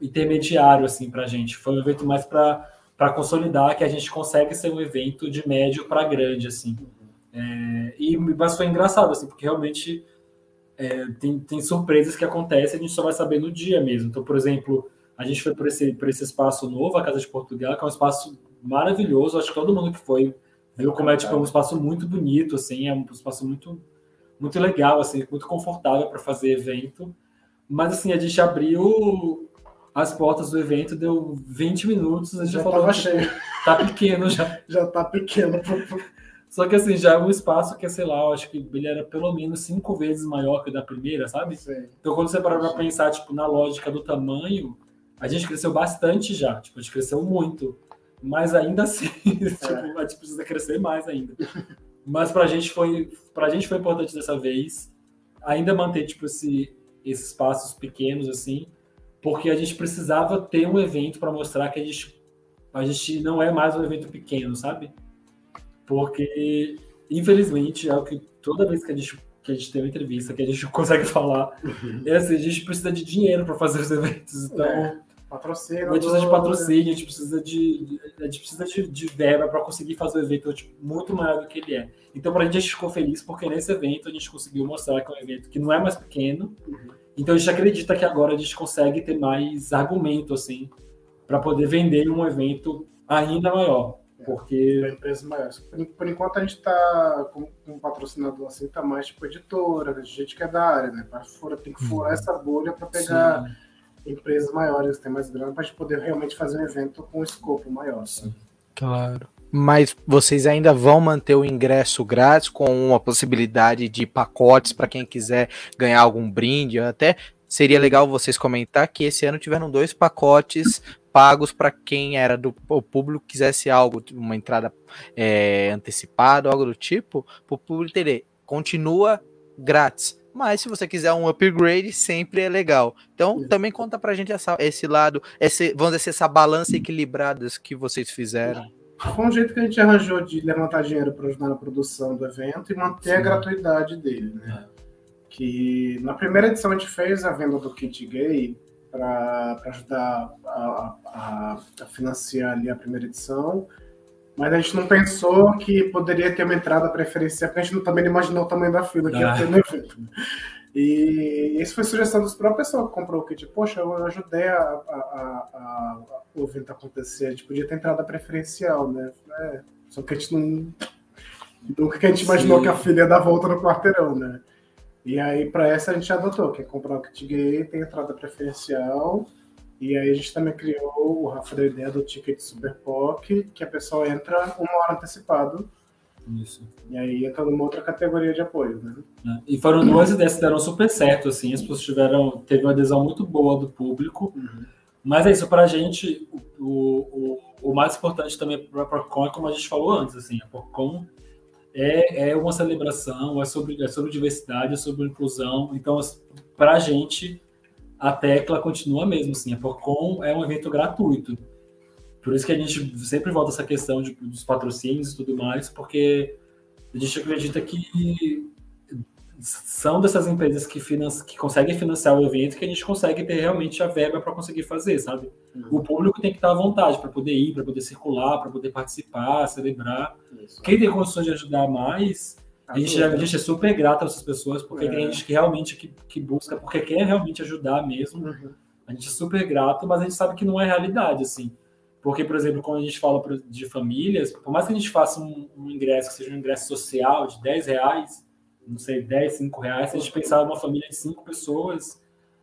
intermediário assim para a gente, foi um evento mais para consolidar que a gente consegue ser um evento de médio para grande, assim. É, e, mas foi engraçado, assim, porque realmente é, tem, tem surpresas que acontecem, a gente só vai saber no dia mesmo. Então, por exemplo, a gente foi por esse, por esse espaço novo, a Casa de Portugal, que é um espaço maravilhoso, acho que todo mundo que foi viu como é, tipo, é um espaço muito bonito, assim, é um espaço muito, muito legal, assim, muito confortável para fazer evento. Mas, assim, a gente abriu as portas do evento, deu 20 minutos, a gente já, já falou. cheio. Tá pequeno já. já tá pequeno. Só que assim, já é um espaço que, sei lá, eu acho que ele era pelo menos cinco vezes maior que o da primeira, sabe? Sim. Então, quando você parar pra pensar, tipo, na lógica do tamanho, a gente cresceu bastante já. Tipo, a gente cresceu muito. Mas ainda assim, é. tipo, a gente precisa crescer mais ainda. Mas pra gente foi, pra gente foi importante dessa vez ainda manter, tipo, esse, esses espaços pequenos, assim, porque a gente precisava ter um evento para mostrar que a gente, a gente não é mais um evento pequeno, sabe? Porque, infelizmente, é o que toda vez que a gente, que a gente tem uma entrevista, que a gente consegue falar, uhum. é assim, a gente precisa de dinheiro para fazer os eventos. Então, é. Patrocínio. A gente precisa de patrocínio, a gente precisa de, a gente precisa de, de verba para conseguir fazer o evento tipo, muito maior do que ele é. Então, para a gente, a gente ficou feliz porque nesse evento a gente conseguiu mostrar que é um evento que não é mais pequeno, uhum. Então a gente acredita que agora a gente consegue ter mais argumento assim para poder vender um evento ainda maior. É, porque. empresas maiores. Por, por, enquanto a gente está com, um patrocinador assim, tá mais tipo editora, gente que é da área, né? Pra fora, tem que furar hum. essa bolha para pegar Sim. Empresas maiores têm mais grana para a gente poder realmente fazer um evento com um escopo maior. Assim. Claro mas vocês ainda vão manter o ingresso grátis com uma possibilidade de pacotes para quem quiser ganhar algum brinde. Até seria legal vocês comentar que esse ano tiveram dois pacotes pagos para quem era do o público quisesse algo, uma entrada é, antecipada, algo do tipo, para o público entender. Continua grátis. Mas se você quiser um upgrade, sempre é legal. Então, também conta pra gente essa, esse lado, esse, vamos dizer, essa balança equilibrada que vocês fizeram. Foi um jeito que a gente arranjou de levantar dinheiro para ajudar na produção do evento e manter Sim. a gratuidade dele, né? É. Que na primeira edição a gente fez a venda do kit gay para ajudar a, a, a, financiar ali a primeira edição, mas a gente não pensou que poderia ter uma entrada preferencial, porque a gente também não imaginou o tamanho da fila que ah. ia ter no evento. E isso foi sugestão dos próprios pessoas que comprou o kit. Poxa, eu ajudei a, a, a, a o evento acontecer. A gente podia ter entrada preferencial, né? É, só que a gente não. Nunca que a gente imaginou Sim. que a filha ia dar volta no quarteirão, né? E aí, para essa, a gente adotou. Quem comprar o kit gay tem entrada preferencial. E aí, a gente também criou, o Rafa deu ideia do ticket Super POC, que a pessoa entra uma hora antecipado. Isso. E aí entra numa outra categoria de apoio, né? É, E foram duas ideias que deram super certo, assim, as pessoas tiveram, teve uma adesão muito boa do público, Uhum. mas é isso, pra gente, o, o, o mais importante também para a PROCON é como a gente falou antes, assim, a PROCON é, é uma celebração, é sobre, é sobre diversidade, é sobre inclusão, então, para a gente, a tecla continua mesmo, assim, a PROCON é um evento gratuito, por isso que a gente sempre volta essa questão de, dos patrocínios e tudo mais, porque a gente acredita que são dessas empresas que, financia, que conseguem financiar o evento que a gente consegue ter realmente a verba para conseguir fazer, sabe? Uhum. O público tem que estar à vontade para poder ir, para poder circular, para poder participar, celebrar. Isso. Quem tem condições de ajudar mais, a gente, a gente é super grato a essas pessoas, porque É. tem gente que realmente que, que busca, porque quer realmente ajudar mesmo. Uhum. A gente é super grato, mas a gente sabe que não é realidade, assim. Porque, por exemplo, quando a gente fala de famílias, por mais que a gente faça um, um ingresso que seja um ingresso social de 10 reais, não sei, 10, 5 reais, se a gente pensar uma família de 5 pessoas,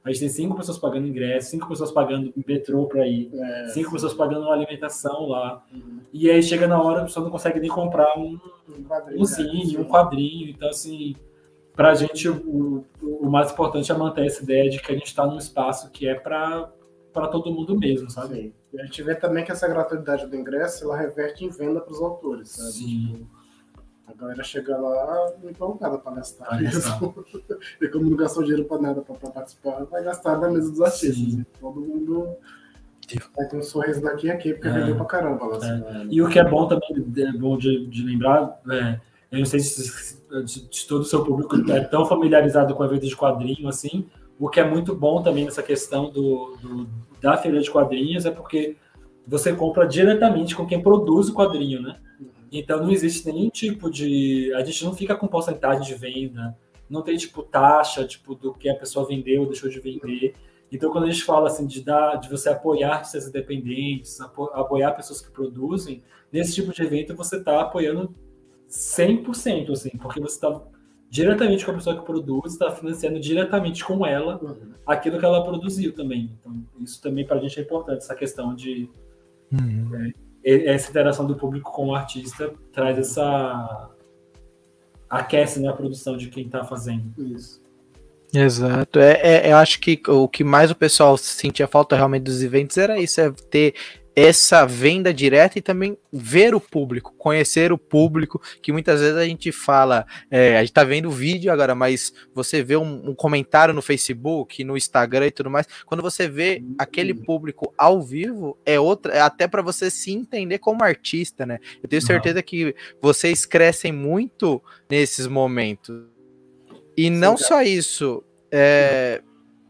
a gente tem 5 pessoas pagando ingresso, 5 pessoas pagando metrô para ir, É, 5 pessoas pagando uma alimentação lá. uhum. E aí chega na hora, a pessoa não consegue nem comprar um, Um quadrinho, um né? um quadrinho. Então, assim, pra gente, o, o mais importante é manter essa ideia de que a gente está num espaço que é para todo mundo mesmo, sabe? Sim. E a gente vê também que essa gratuidade do ingresso ela reverte em venda para os autores, sabe? Sim. Tipo, a galera chega lá empolgada para gastar Pra gastar. mesmo. e como não gastou dinheiro para nada para participar, vai gastar na mesa dos artistas. E todo mundo vai ter um sorriso daqui e aqui, porque É. vendeu pra caramba lá. assim, E o que é bom também, é bom de, de lembrar, é, eu não sei se de todo o seu público é tão familiarizado com eventos de quadrinho assim, o que é muito bom também nessa questão do, do- da feira de quadrinhos é porque você compra diretamente com quem produz o quadrinho, né? Então não existe nenhum tipo de. A gente não fica com porcentagem de venda, não tem tipo taxa tipo do que a pessoa vendeu ou deixou de vender. Então quando a gente fala assim de dar, de você apoiar artistas independentes, apo- apoiar pessoas que produzem, nesse tipo de evento você está apoiando 100%, assim, porque você está diretamente com a pessoa que produz, está financiando diretamente com ela Uhum. aquilo que ela produziu também. Então isso também para a gente é importante essa questão de e- essa interação do público com o artista traz essa aquece né, a produção de quem está fazendo. Isso. Exato. É, é- eu acho que o que mais o pessoal sentia falta realmente dos eventos era isso, é ter essa venda direta e também ver o público, conhecer o público, que muitas vezes a gente fala, é, a gente tá vendo o vídeo agora, mas você vê um, um comentário no Facebook, no Instagram e tudo mais, quando você vê aquele público ao vivo, é outra, é até para você se entender como artista, né? Eu tenho Uhum. certeza que vocês crescem muito nesses momentos. E não só isso, é,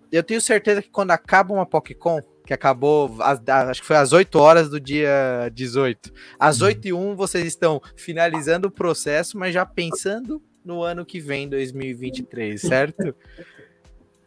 eu tenho certeza que quando acaba uma PocCon, que acabou, às- acho que foi às 8 horas do dia 18, às Uhum. 8 e 1 vocês estão finalizando o processo, mas já pensando no ano que vem, 2023, certo?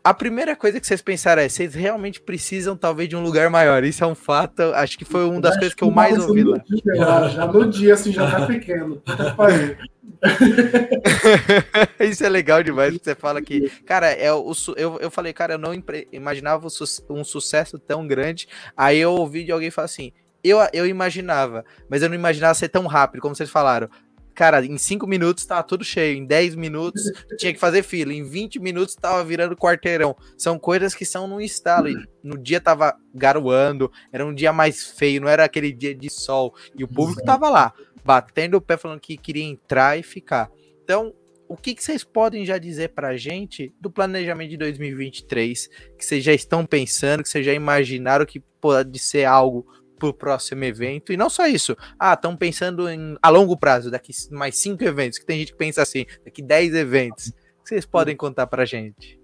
A primeira coisa que vocês pensaram é, vocês realmente precisam talvez de um lugar maior, isso é um fato, acho que foi uma das coisas que eu mais ouvi lá. Já, já no dia, assim, já tá pequeno. Isso é legal demais, que você fala que, cara, é o, eu, eu falei, cara, eu não imaginava um sucesso tão grande. Aí eu ouvi de alguém falar assim, eu, eu imaginava, mas eu não imaginava ser tão rápido, como vocês falaram. Cara, em 5 minutos tava tudo cheio, em 10 minutos tinha que fazer fila, em 20 minutos tava virando quarteirão. São coisas que são no estalo. E no dia tava garoando, era um dia mais feio, não era aquele dia de sol. E o público tava lá, batendo o pé, falando que queria entrar e ficar. Então, o que, que vocês podem já dizer pra gente do planejamento de 2023? Que vocês já estão pensando, que vocês já imaginaram que pode ser algo pro próximo evento? E não só isso. Ah, estão pensando em a longo prazo, daqui mais cinco eventos, que tem gente que pensa assim, daqui 10 eventos. O que vocês podem contar pra gente?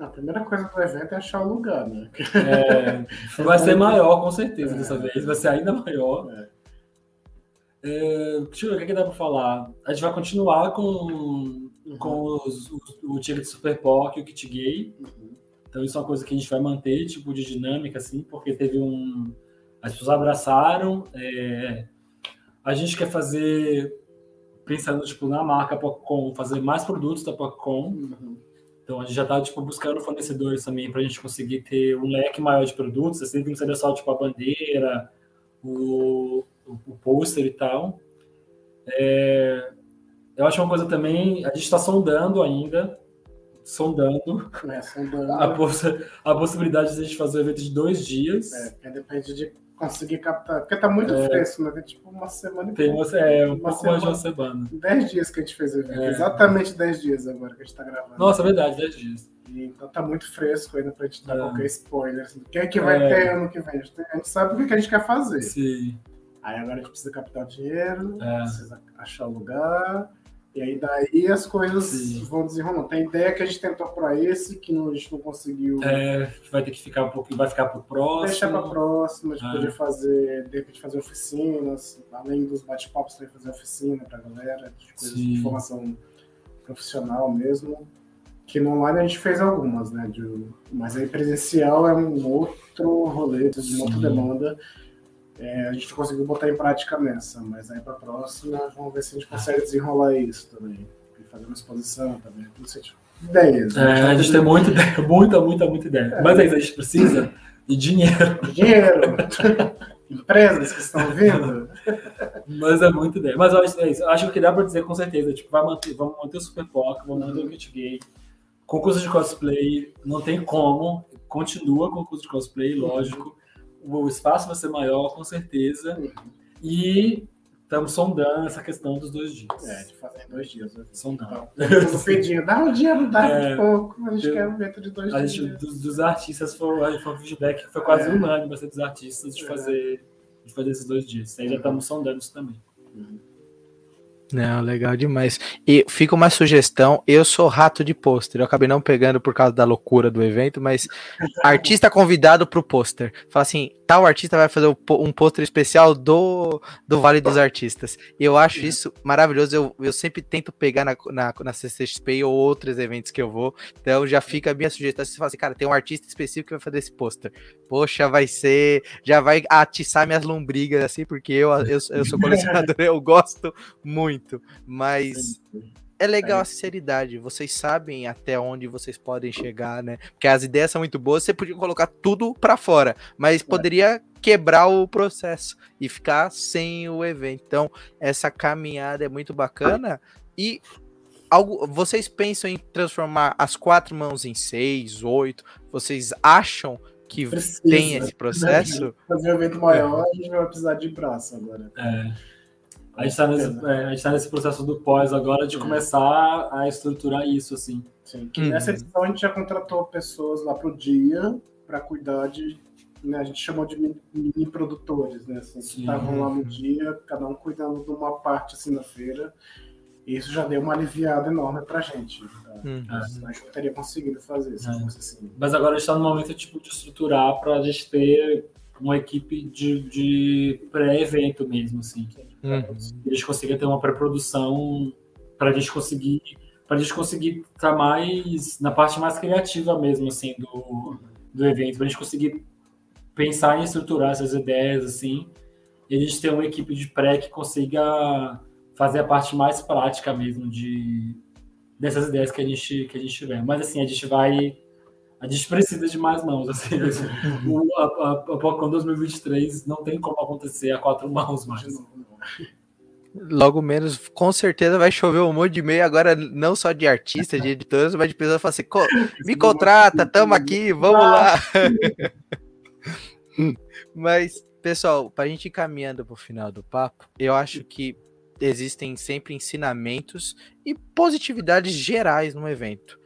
A primeira coisa do evento é achar o lugar, né? É, vai ser maior, com certeza, dessa vez. Vai ser ainda maior. É. É, deixa eu ver o que, que dá para falar. A gente vai continuar com, com os, os- o ticket Super POC e o kit gay. Uhum. Então isso é uma coisa que a gente vai manter, tipo, de dinâmica, assim, porque teve um... As pessoas abraçaram. é, A gente quer fazer pensando tipo, na marca Popcom, fazer mais produtos da Popcom. Uhum. Então a gente já está tipo, buscando fornecedores também para a gente conseguir ter um leque maior de produtos, assim, que não seria só tipo, a bandeira, o, o, o pôster e tal. É, eu acho uma coisa também, a gente está sondando ainda, sondando, é, sondando. A, a possibilidade de a gente fazer um evento de dois dias. É, depende de conseguir captar, porque tá muito é, fresco, né? Tem tipo uma semana e Tem uma, é, um pouco semana, mais de uma semana. Dez dias que a gente fez o evento, é. exatamente dez dias agora que a gente tá gravando. Nossa, verdade, dez dias. E, então tá muito fresco ainda pra gente dar é. qualquer spoiler. Assim, o que é que vai é. ter ano que vem? A gente, a gente sabe o que a gente quer fazer. Sim. Aí agora a gente precisa captar dinheiro, é. precisa achar o lugar, e aí daí as coisas Sim. vão desenrolando. Tem ideia que a gente tentou para esse, que não, a gente não conseguiu. É, vai ter que ficar um pouquinho, vai ficar para o próximo. Deixa para próximo, a gente é. podia fazer, de repente fazer oficinas, além dos bate-papos, também fazer oficina para galera, de coisas Sim. de formação profissional mesmo. Que no online a gente fez algumas, né? De, mas aí presencial é um outro rolê, de uma outra demanda. É, a gente conseguiu botar em prática nessa, mas aí para a próxima vamos ver se a gente consegue desenrolar isso também. E fazer uma exposição também, tudo isso. Ideias. É, a gente tem muita ideia, muita, muita, muita ideia. É. Mas aí a gente precisa de dinheiro. Dinheiro. Empresas que estão vindo. Mas é muita ideia. Mas olha, é isso. acho que dá para dizer com certeza. Tipo, vai manter, vamos manter o Super Poc, vamos manter o Kit Gay. Concurso de cosplay, não tem como. Continua concurso de cosplay, lógico o espaço vai ser maior, com certeza. E estamos sondando essa questão dos dois dias. É, de fazer dois dias. Né? Sondando. Então, pedindo, dá um dia, não dá é, pouco. A gente eu, quer um evento de dois a dias. Gente, dos, dos, artistas foi, foi um feedback que foi quase é. unânime ser dos artistas de, é. fazer, de fazer esses dois dias. Aí já estamos sondando isso também. Uhum. Não, legal demais. E fica uma sugestão, eu sou rato de pôster, eu acabei não pegando por causa da loucura do evento, mas artista convidado para o pôster. Fala assim, tal artista vai fazer um pôster especial do, do Vale dos Artistas. E eu acho isso maravilhoso, eu, eu sempre tento pegar na, na, na CCXP ou outros eventos que eu vou, então já fica a minha sugestão, você fala assim, cara, tem um artista específico que vai fazer esse pôster. Poxa, vai ser, já vai atiçar minhas lombrigas, assim, porque eu, eu, eu sou colecionador, eu gosto muito. Muito, mas é legal é. a sinceridade. Vocês sabem até onde vocês podem chegar, né? Porque as ideias são muito boas, você podia colocar tudo para fora, mas é. poderia quebrar o processo e ficar sem o evento. Então, essa caminhada é muito bacana e algo, vocês pensam em transformar as quatro mãos em seis, oito? Vocês acham que Precisa. tem esse processo? Fazer um evento maior, a gente vai precisar de braço agora. É. A gente está nesse, é, tá nesse, processo do pós agora de começar a estruturar isso, assim. Sim, uhum. nessa edição a gente já contratou pessoas lá pro dia para cuidar de. Né, a gente chamou de mini produtores, né? Assim, que estavam lá no dia, cada um cuidando de uma parte assim na feira. E isso já deu uma aliviada enorme pra gente. Tá? Uhum. A gente teria conseguido fazer se é. fosse assim. Mas agora a gente está no momento tipo, de estruturar para a gente ter uma equipe de, de pré-evento mesmo, assim. Uhum. A gente consiga ter uma pré-produção para a gente conseguir para a gente conseguir estar tá mais na parte mais criativa mesmo, assim, do, do evento, para a gente conseguir pensar em estruturar essas ideias, assim, e a gente ter uma equipe de pré que consiga fazer a parte mais prática mesmo de dessas ideias que a gente que a gente tiver. Mas assim, a gente vai a gente precisa de mais mãos. Assim, o, a, a, a POCON 2023 não tem como acontecer a quatro mãos mais. Logo menos, com certeza vai chover um monte de e-mail agora, não só de artistas, de editores, mas de pessoas falam assim: me contrata, tamo aqui, vamos lá. mas, pessoal, para a gente ir caminhando para o final do papo, eu acho que existem sempre ensinamentos e positividades gerais no evento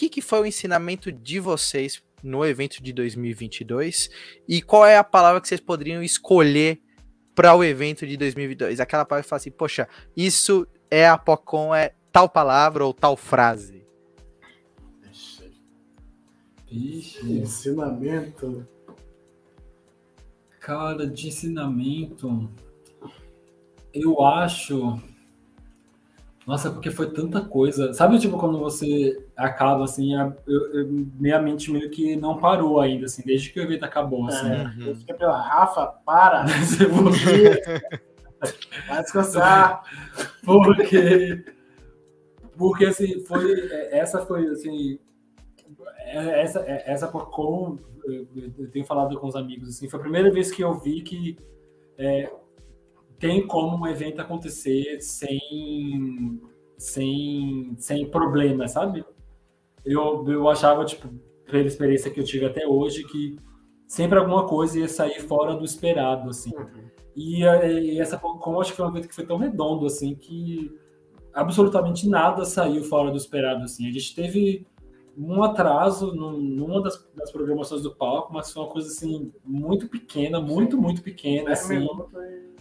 que, que foi o ensinamento de vocês no evento de 2022 e qual é a palavra que vocês poderiam escolher para o evento de 2022? Aquela palavra que fala assim, poxa, isso é a Pocon, é tal palavra ou tal frase. Ixi, ensinamento. Cara, de ensinamento, eu acho nossa, porque foi tanta coisa. Sabe, tipo, quando você acaba, assim, a, eu, eu, minha mente meio que não parou ainda, assim, desde que o evento acabou, assim. É, eu fiquei pela Rafa, para! Vai descansar. Porque, porque assim, foi, essa foi, assim, essa, essa com eu tenho falado com os amigos, assim, foi a primeira vez que eu vi que é, tem como um evento acontecer sem, sem, sem problema, sabe? Eu, eu achava, tipo, pela experiência que eu tive até hoje, que sempre alguma coisa ia sair fora do esperado, assim. Uhum. E, e essa como acho que foi um evento que foi tão redondo, assim, que absolutamente nada saiu fora do esperado, assim. A gente teve um atraso numa das, das, programações do palco, mas foi uma coisa assim muito pequena, muito Sim. muito pequena, é assim,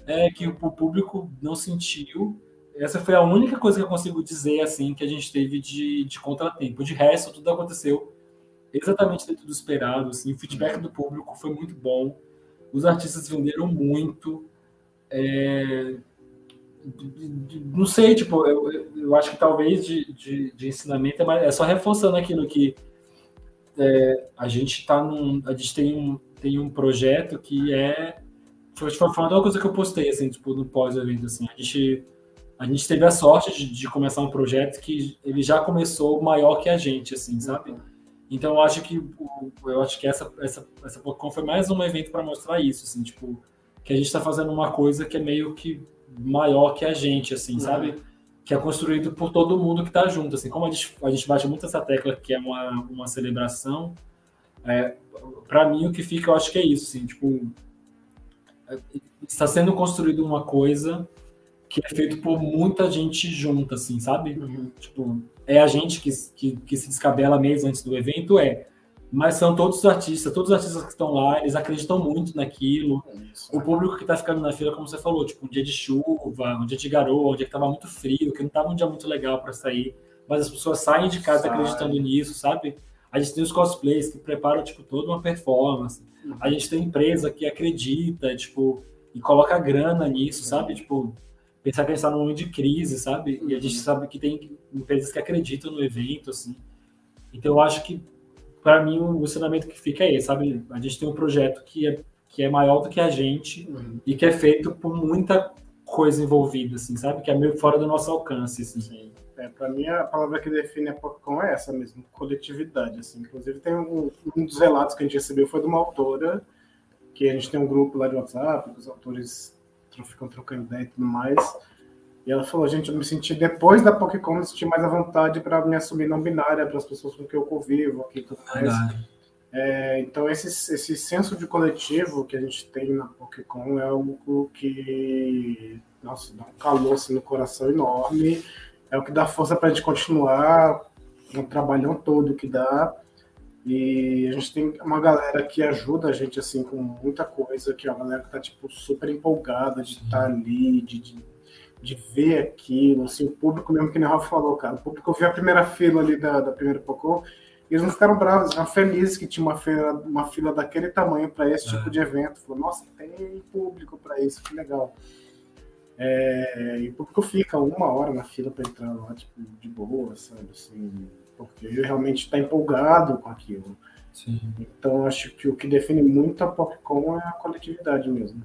é que o público não sentiu. Essa foi a única coisa que eu consigo dizer assim que a gente teve de, de contratempo. De resto, tudo aconteceu exatamente dentro do esperado. Assim, o feedback do público foi muito bom. Os artistas venderam muito. É, não sei, tipo, eu, eu acho que talvez de, de, de ensinamento é, é, só reforçando aquilo que é, a gente tá num. A gente tem um, tem um projeto que é. Foi, foi uma coisa que eu postei, assim, tipo, no pós-evento, assim. A gente, a gente teve a sorte de, de, começar um projeto que ele já começou maior que a gente, assim, sabe? Então eu acho que eu acho que essa essa essa PocCon foi mais um evento para mostrar isso, assim, tipo, que a gente está fazendo uma coisa que é meio que maior que a gente, assim, uhum. sabe? Que é construído por todo mundo que está junto, assim. Como a gente, a gente bate muito essa tecla que é uma, uma celebração, é, para mim o que fica, eu acho que é isso, assim, tipo, está sendo construído uma coisa que é feito por muita gente junta, assim, sabe? Uhum. Tipo, é a gente que, que, que se descabela mesmo antes do evento, é mas são todos os artistas, todos os artistas que estão lá, eles acreditam muito naquilo. Isso. O público que está ficando na fila, como você falou, tipo, um dia de chuva, um dia de garoa, um dia que estava muito frio, que não estava um dia muito legal para sair, mas as pessoas saem de casa Sai. acreditando nisso, sabe? A gente tem os cosplays que preparam, tipo, toda uma performance. A gente tem empresa que acredita, tipo, e coloca grana nisso, sabe? Tipo, pensar que a gente está num momento de crise, sabe? E a gente uhum. sabe que tem empresas que acreditam no evento, assim. Então, eu acho que para mim, o ensinamento que fica é esse, sabe? A gente tem um projeto que é, que é maior do que a gente uhum. e que é feito por muita coisa envolvida, assim, sabe? Que é meio fora do nosso alcance, assim. É, para mim, a palavra que define a PopCon é essa mesmo, coletividade, assim. Inclusive, tem um, um dos relatos que a gente recebeu foi de uma autora, que a gente tem um grupo lá de WhatsApp, que os autores ficam trocando ideia e tudo mais, e ela falou, gente, eu me senti, depois da Pokécon, me senti mais à vontade para me assumir não binária para as pessoas com quem eu convivo aqui e tudo mais. É, então, esse, esse senso de coletivo que a gente tem na Pokécon é algo que, nossa, dá um calor assim, no coração enorme. É o que dá força para a gente continuar um trabalhão todo que dá. E a gente tem uma galera que ajuda a gente assim com muita coisa, que é uma galera que tá tipo super empolgada de estar tá ali, de, de de ver aquilo, assim, o público mesmo que nem o Rafa falou, cara, o público viu a primeira fila ali da, da primeira Pocô, eles não ficaram bravos, ficaram felizes que tinha uma fila, uma fila daquele tamanho para esse tipo é. de evento. Falou, nossa, tem público para isso, que legal. É, e o público fica uma hora na fila para entrar lá, tipo, de boa, sabe, assim, porque realmente está empolgado com aquilo. Sim. Então, acho que o que define muito a Popcom é a coletividade mesmo.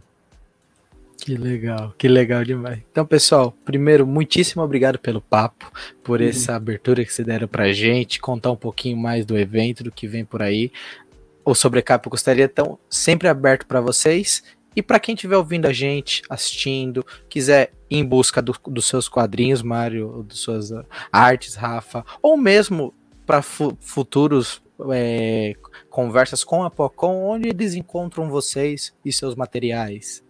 Que legal, que legal demais. Então, pessoal, primeiro, muitíssimo obrigado pelo papo, por uhum. essa abertura que você deram pra gente, contar um pouquinho mais do evento, do que vem por aí. O Sobrecap gostaria então sempre aberto para vocês. E para quem estiver ouvindo a gente, assistindo, quiser ir em busca do, dos seus quadrinhos, Mário, das suas artes, Rafa, ou mesmo para fu futuros é, conversas com a Pocon, onde eles encontram vocês e seus materiais?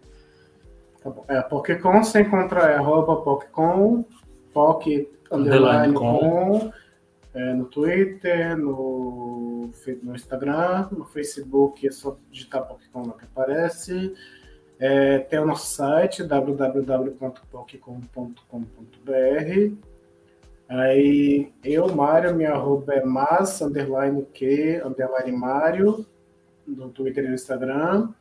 É, Pokécon você encontra é, arroba Pokécon, Poké underline com, é, no Twitter, no, no Instagram, no Facebook é só digitar Pokécon lá que aparece. É, tem o nosso site www.pokecon.com.br. Aí eu, Mário, minha arroba é mas, underline que, underline Mário, no Twitter e no Instagram.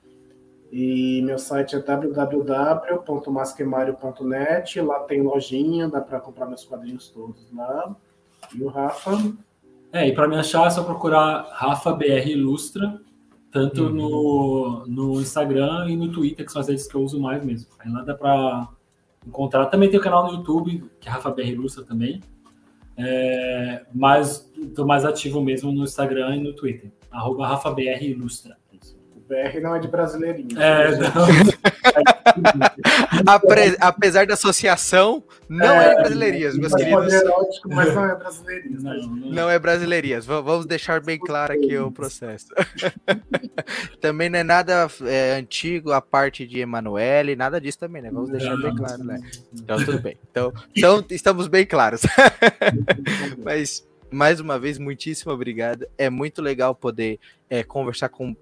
E meu site é www.masquemario.net. Lá tem lojinha, dá para comprar meus quadrinhos todos lá. E o Rafa? É, e para me achar é só procurar Rafa BR Ilustra, tanto uhum. no, no Instagram e no Twitter, que são as redes que eu uso mais mesmo. Aí lá dá para encontrar. Também tem o canal no YouTube, que é Rafa BR Ilustra também. É, mas estou mais ativo mesmo no Instagram e no Twitter. Arroba Rafa BR Ilustra. BR não é de brasileirinho. É, Apre, apesar da associação, não é, é brasileirias, meus queridos. Erótico, mas não é brasileirias. Não, não, não é brasileirias. Vamos deixar bem claro aqui o processo. também não é nada é, antigo a parte de Emanuele, nada disso também, né? Vamos deixar bem claro, né? Então, tudo bem. Então, então estamos bem claros. mas mais uma vez, muitíssimo obrigado. É muito legal poder é, conversar com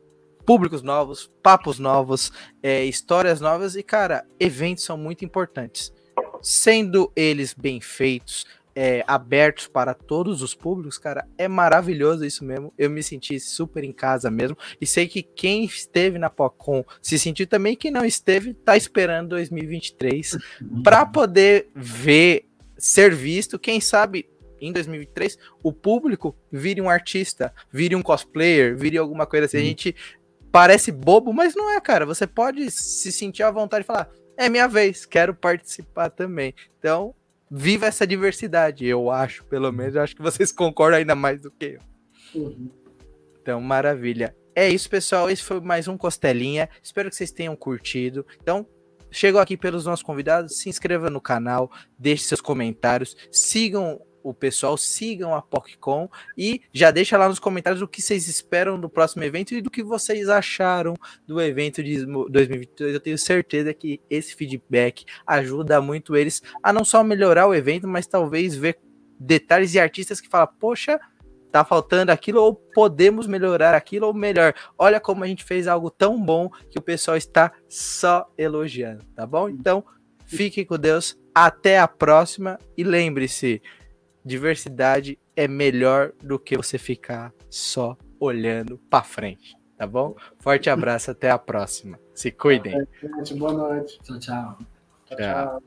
públicos novos, papos novos, é, histórias novas e, cara, eventos são muito importantes. Sendo eles bem feitos, é, abertos para todos os públicos, cara, é maravilhoso isso mesmo. Eu me senti super em casa mesmo. E sei que quem esteve na Pocon se sentiu também. Quem não esteve, tá esperando 2023 para poder ver, ser visto. Quem sabe em 2023 o público vire um artista, vire um cosplayer, vire alguma coisa assim. A gente parece bobo, mas não é, cara. Você pode se sentir à vontade e falar: é minha vez, quero participar também. Então, viva essa diversidade, eu acho, pelo menos. Eu acho que vocês concordam ainda mais do que eu. Uhum. Então, maravilha. É isso, pessoal. Esse foi mais um Costelinha. Espero que vocês tenham curtido. Então, chegou aqui pelos nossos convidados. Se inscreva no canal, deixe seus comentários, sigam o pessoal, sigam a PocCon e já deixa lá nos comentários o que vocês esperam do próximo evento e do que vocês acharam do evento de 2022. Eu tenho certeza que esse feedback ajuda muito eles a não só melhorar o evento, mas talvez ver detalhes e artistas que falam, poxa, tá faltando aquilo ou podemos melhorar aquilo ou melhor. Olha como a gente fez algo tão bom que o pessoal está só elogiando, tá bom? Então, fiquem com Deus, até a próxima e lembre-se, diversidade é melhor do que você ficar só olhando para frente, tá bom? Forte abraço, até a próxima. Se cuidem. Boa noite. Tchau, tchau. tchau. tchau.